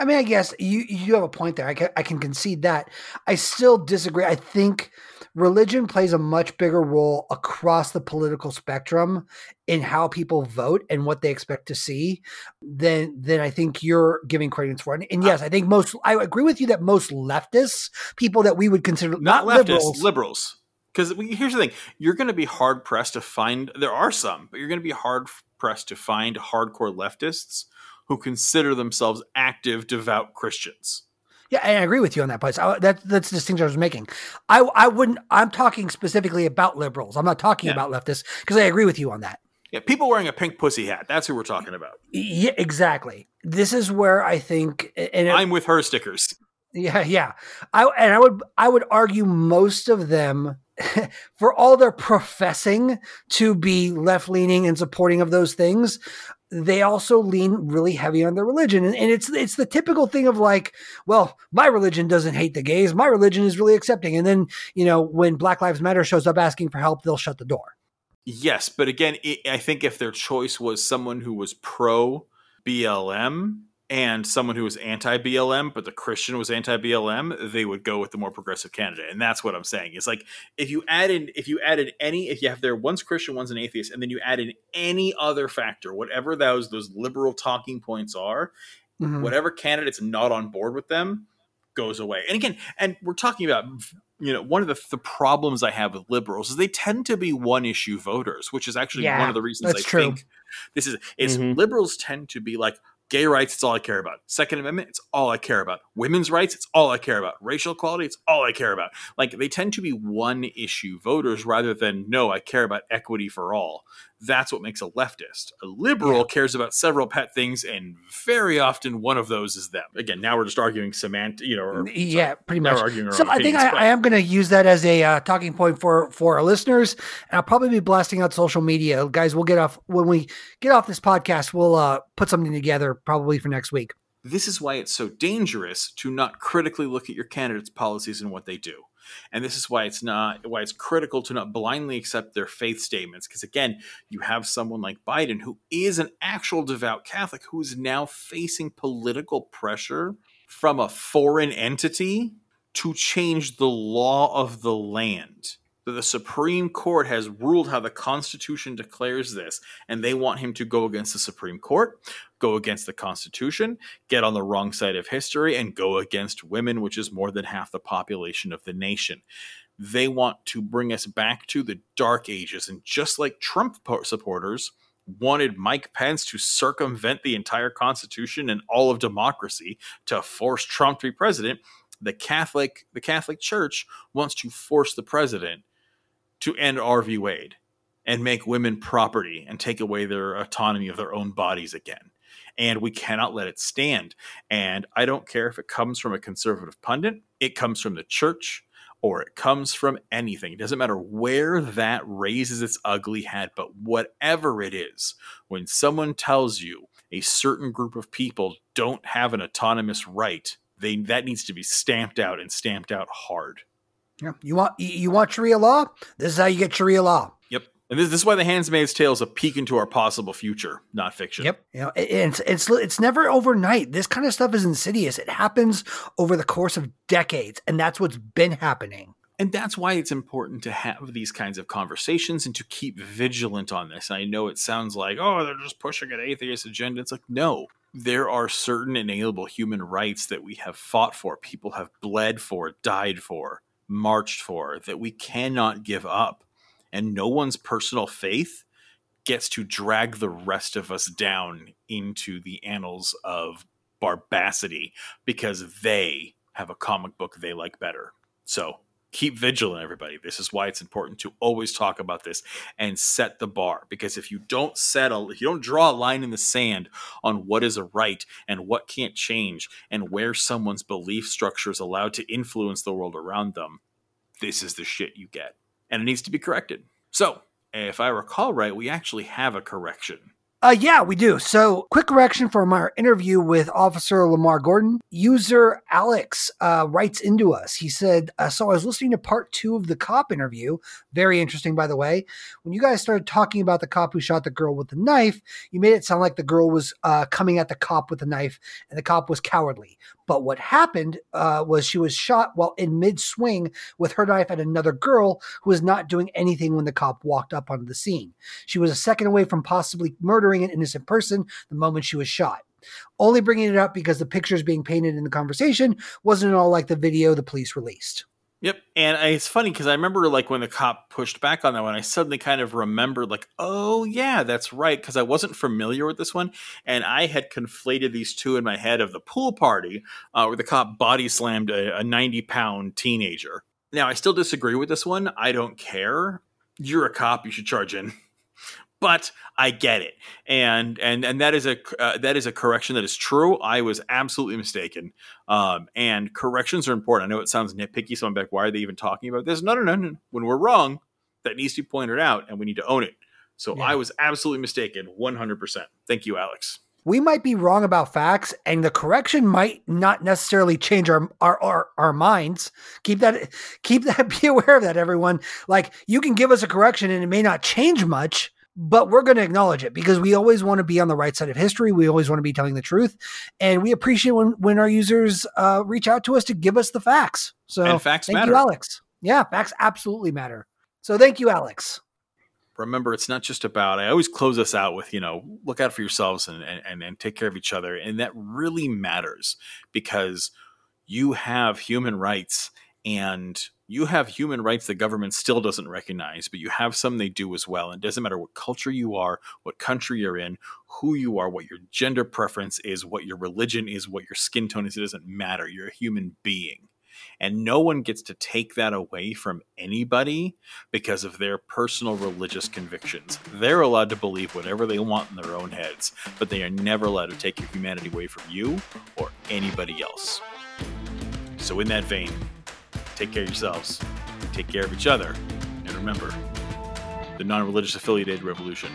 C: I mean, I guess you you have a point there. I can, I can concede that. I still disagree. I think religion plays a much bigger role across the political spectrum in how people vote and what they expect to see than than I think you're giving credence for. And, and yes, I think most. I agree with you that most leftists, people that we would consider
B: not,
C: not,
B: leftists,
C: liberals,
B: liberals. Because here's the thing: you're going to be hard pressed to find. There are some, but you're going to be hard pressed to find hardcore leftists who consider themselves active, devout Christians.
C: Yeah, and I agree with you on that place. I, that, that's the distinction I was making. I, I wouldn't. I'm talking specifically about liberals. I'm not talking
B: Yeah.
C: about leftists because I agree with you on that.
B: Yeah, people wearing a pink pussy hat. That's who we're talking about.
C: Yeah, exactly. This is where I think, and it,
B: I'm with her stickers.
C: yeah, yeah. I and I would I would argue most of them, <laughs> for all their professing to be left leaning and supporting of those things, they also lean really heavy on their religion, and, and it's it's the typical thing of like, well, my religion doesn't hate the gays, my religion is really accepting, and then you know when Black Lives Matter shows up asking for help, they'll shut the door.
B: Yes, but again, i I think if their choice was someone who was pro BLM and someone who was anti BLM, but the Christian was anti BLM, they would go with the more progressive candidate. And that's what I'm saying. It's like if you add in if you added any if you have there one's Christian, one's an atheist, and then you add in any other factor, whatever those those liberal talking points are,
C: Mhm.
B: whatever candidate's not on board with them goes away. And again, and we're talking about you know one of the, the problems I have with liberals is they tend to be one issue voters, which is actually
C: Yeah,
B: one of the reasons I
C: true.
B: think this is is
A: Mhm.
B: liberals tend to be like gay rights it's all i care about. Second amendment it's all i care about. Women's rights it's all i care about. Racial equality it's all i care about. Like they tend to be one issue voters rather than no i care about equity for all that's what makes a leftist a liberal
C: Yeah.
B: cares about several pet things and very often one of those is them again now we're just arguing semantic you know or,
C: yeah, pretty
B: now
C: much.
B: arguing
C: So I think I, I am going to use that as a uh, talking point for for our listeners, and I'll probably be blasting out social media, guys. We'll get off when we get off this podcast. We'll uh, put something together probably for next week.
B: This is why it's so dangerous to not critically look at your candidates' policies and what they do. And this is why it's not why it's critical to not blindly accept their faith statements. Because again, you have someone like Biden who is an actual devout Catholic who is now facing political pressure from a foreign entity to change the law of the land. That the Supreme Court has ruled how the Constitution declares this, and they want him to go against the Supreme Court, go against the Constitution, get on the wrong side of history, and go against women, which is more than half the population of the nation. They want to bring us back to the dark ages. And just like Trump supporters wanted Mike Pence to circumvent the entire Constitution and all of democracy to force Trump to be president, the Catholic the Catholic Church wants to force the president to end Roe v. Wade and make women property and take away their autonomy of their own bodies again. And we cannot let it stand. And I don't care if it comes from a conservative pundit, it comes from the church, or it comes from anything. It doesn't matter where that raises its ugly head, but whatever it is, when someone tells you a certain group of people don't have an autonomous right, they that needs to be stamped out and stamped out hard.
C: Yeah. You want you want Sharia law? This is how you get Sharia law.
B: Yep. And this, this is why the Handmaid's Tale is a peek into our possible future, not fiction.
C: Yep. You know, it's it's it's never overnight. This kind of stuff is insidious. It happens over the course of decades, and that's what's been happening.
B: And that's why it's important to have these kinds of conversations and to keep vigilant on this. I know it sounds like, oh, they're just pushing an atheist agenda. It's like, no, there are certain inalienable human rights that we have fought for, people have bled for, died for marched for that we cannot give up. And no one's personal faith gets to drag the rest of us down into the annals of barbacity because they have a comic book they like better. So keep vigilant, everybody. This is why it's important to always talk about this and set the bar. Because if you don't settle, if you don't draw a line in the sand on what is a right and what can't change and where someone's belief structure is allowed to influence the world around them, this is the shit you get. And it needs to be corrected. So, if I recall right, we actually have a correction
C: uh, yeah, we do. So, quick correction from our interview with Officer Lamar Gordon. User Alex uh, writes into us. He said, uh, So I was listening to part two of the cop interview. Very interesting, by the way. When you guys started talking about the cop who shot the girl with the knife, you made it sound like the girl was uh, coming at the cop with a knife and the cop was cowardly. But what happened uh, was she was shot while in mid swing with her knife at another girl who was not doing anything when the cop walked up onto the scene. She was a second away from possibly murdering an innocent person the moment she was shot. Only bringing it up because the pictures being painted in the conversation wasn't at all like the video the police released.
B: Yep. And it's funny because I remember like when the cop pushed back on that one, I suddenly kind of remembered like, oh yeah, that's right. Cause I wasn't familiar with this one. And I had conflated these two in my head of the pool party uh, where the cop body slammed a, a 90 pound teenager. Now I still disagree with this one. I don't care. You're a cop. You should charge in but I get it, and and and that is a uh, that is a correction that is true. I was absolutely mistaken, um, and corrections are important. I know it sounds nitpicky, so I'm like, why are they even talking about this? No, no, no, no. When we're wrong, that needs to be pointed out, and we need to own it. So yeah. I was absolutely mistaken, 100. percent Thank you, Alex.
C: We might be wrong about facts, and the correction might not necessarily change our our our, our minds. Keep that keep that <laughs> be aware of that, everyone. Like you can give us a correction, and it may not change much but we're going to acknowledge it because we always want to be on the right side of history. We always want to be telling the truth, and we appreciate when when our users uh, reach out to us to give us the facts. So
B: and facts
C: thank
B: matter.
C: you, Alex. Yeah, facts absolutely matter. So thank you, Alex.
B: Remember, it's not just about. I always close us out with, you know, look out for yourselves and and and take care of each other, and that really matters because you have human rights and you have human rights the government still doesn't recognize, but you have some they do as well. And it doesn't matter what culture you are, what country you're in, who you are, what your gender preference is, what your religion is, what your skin tone is. It doesn't matter. You're a human being. And no one gets to take that away from anybody because of their personal religious convictions. They're allowed to believe whatever they want in their own heads, but they are never allowed to take your humanity away from you or anybody else. So, in that vein, take care of yourselves, take care of each other, and remember, the non religious affiliated revolution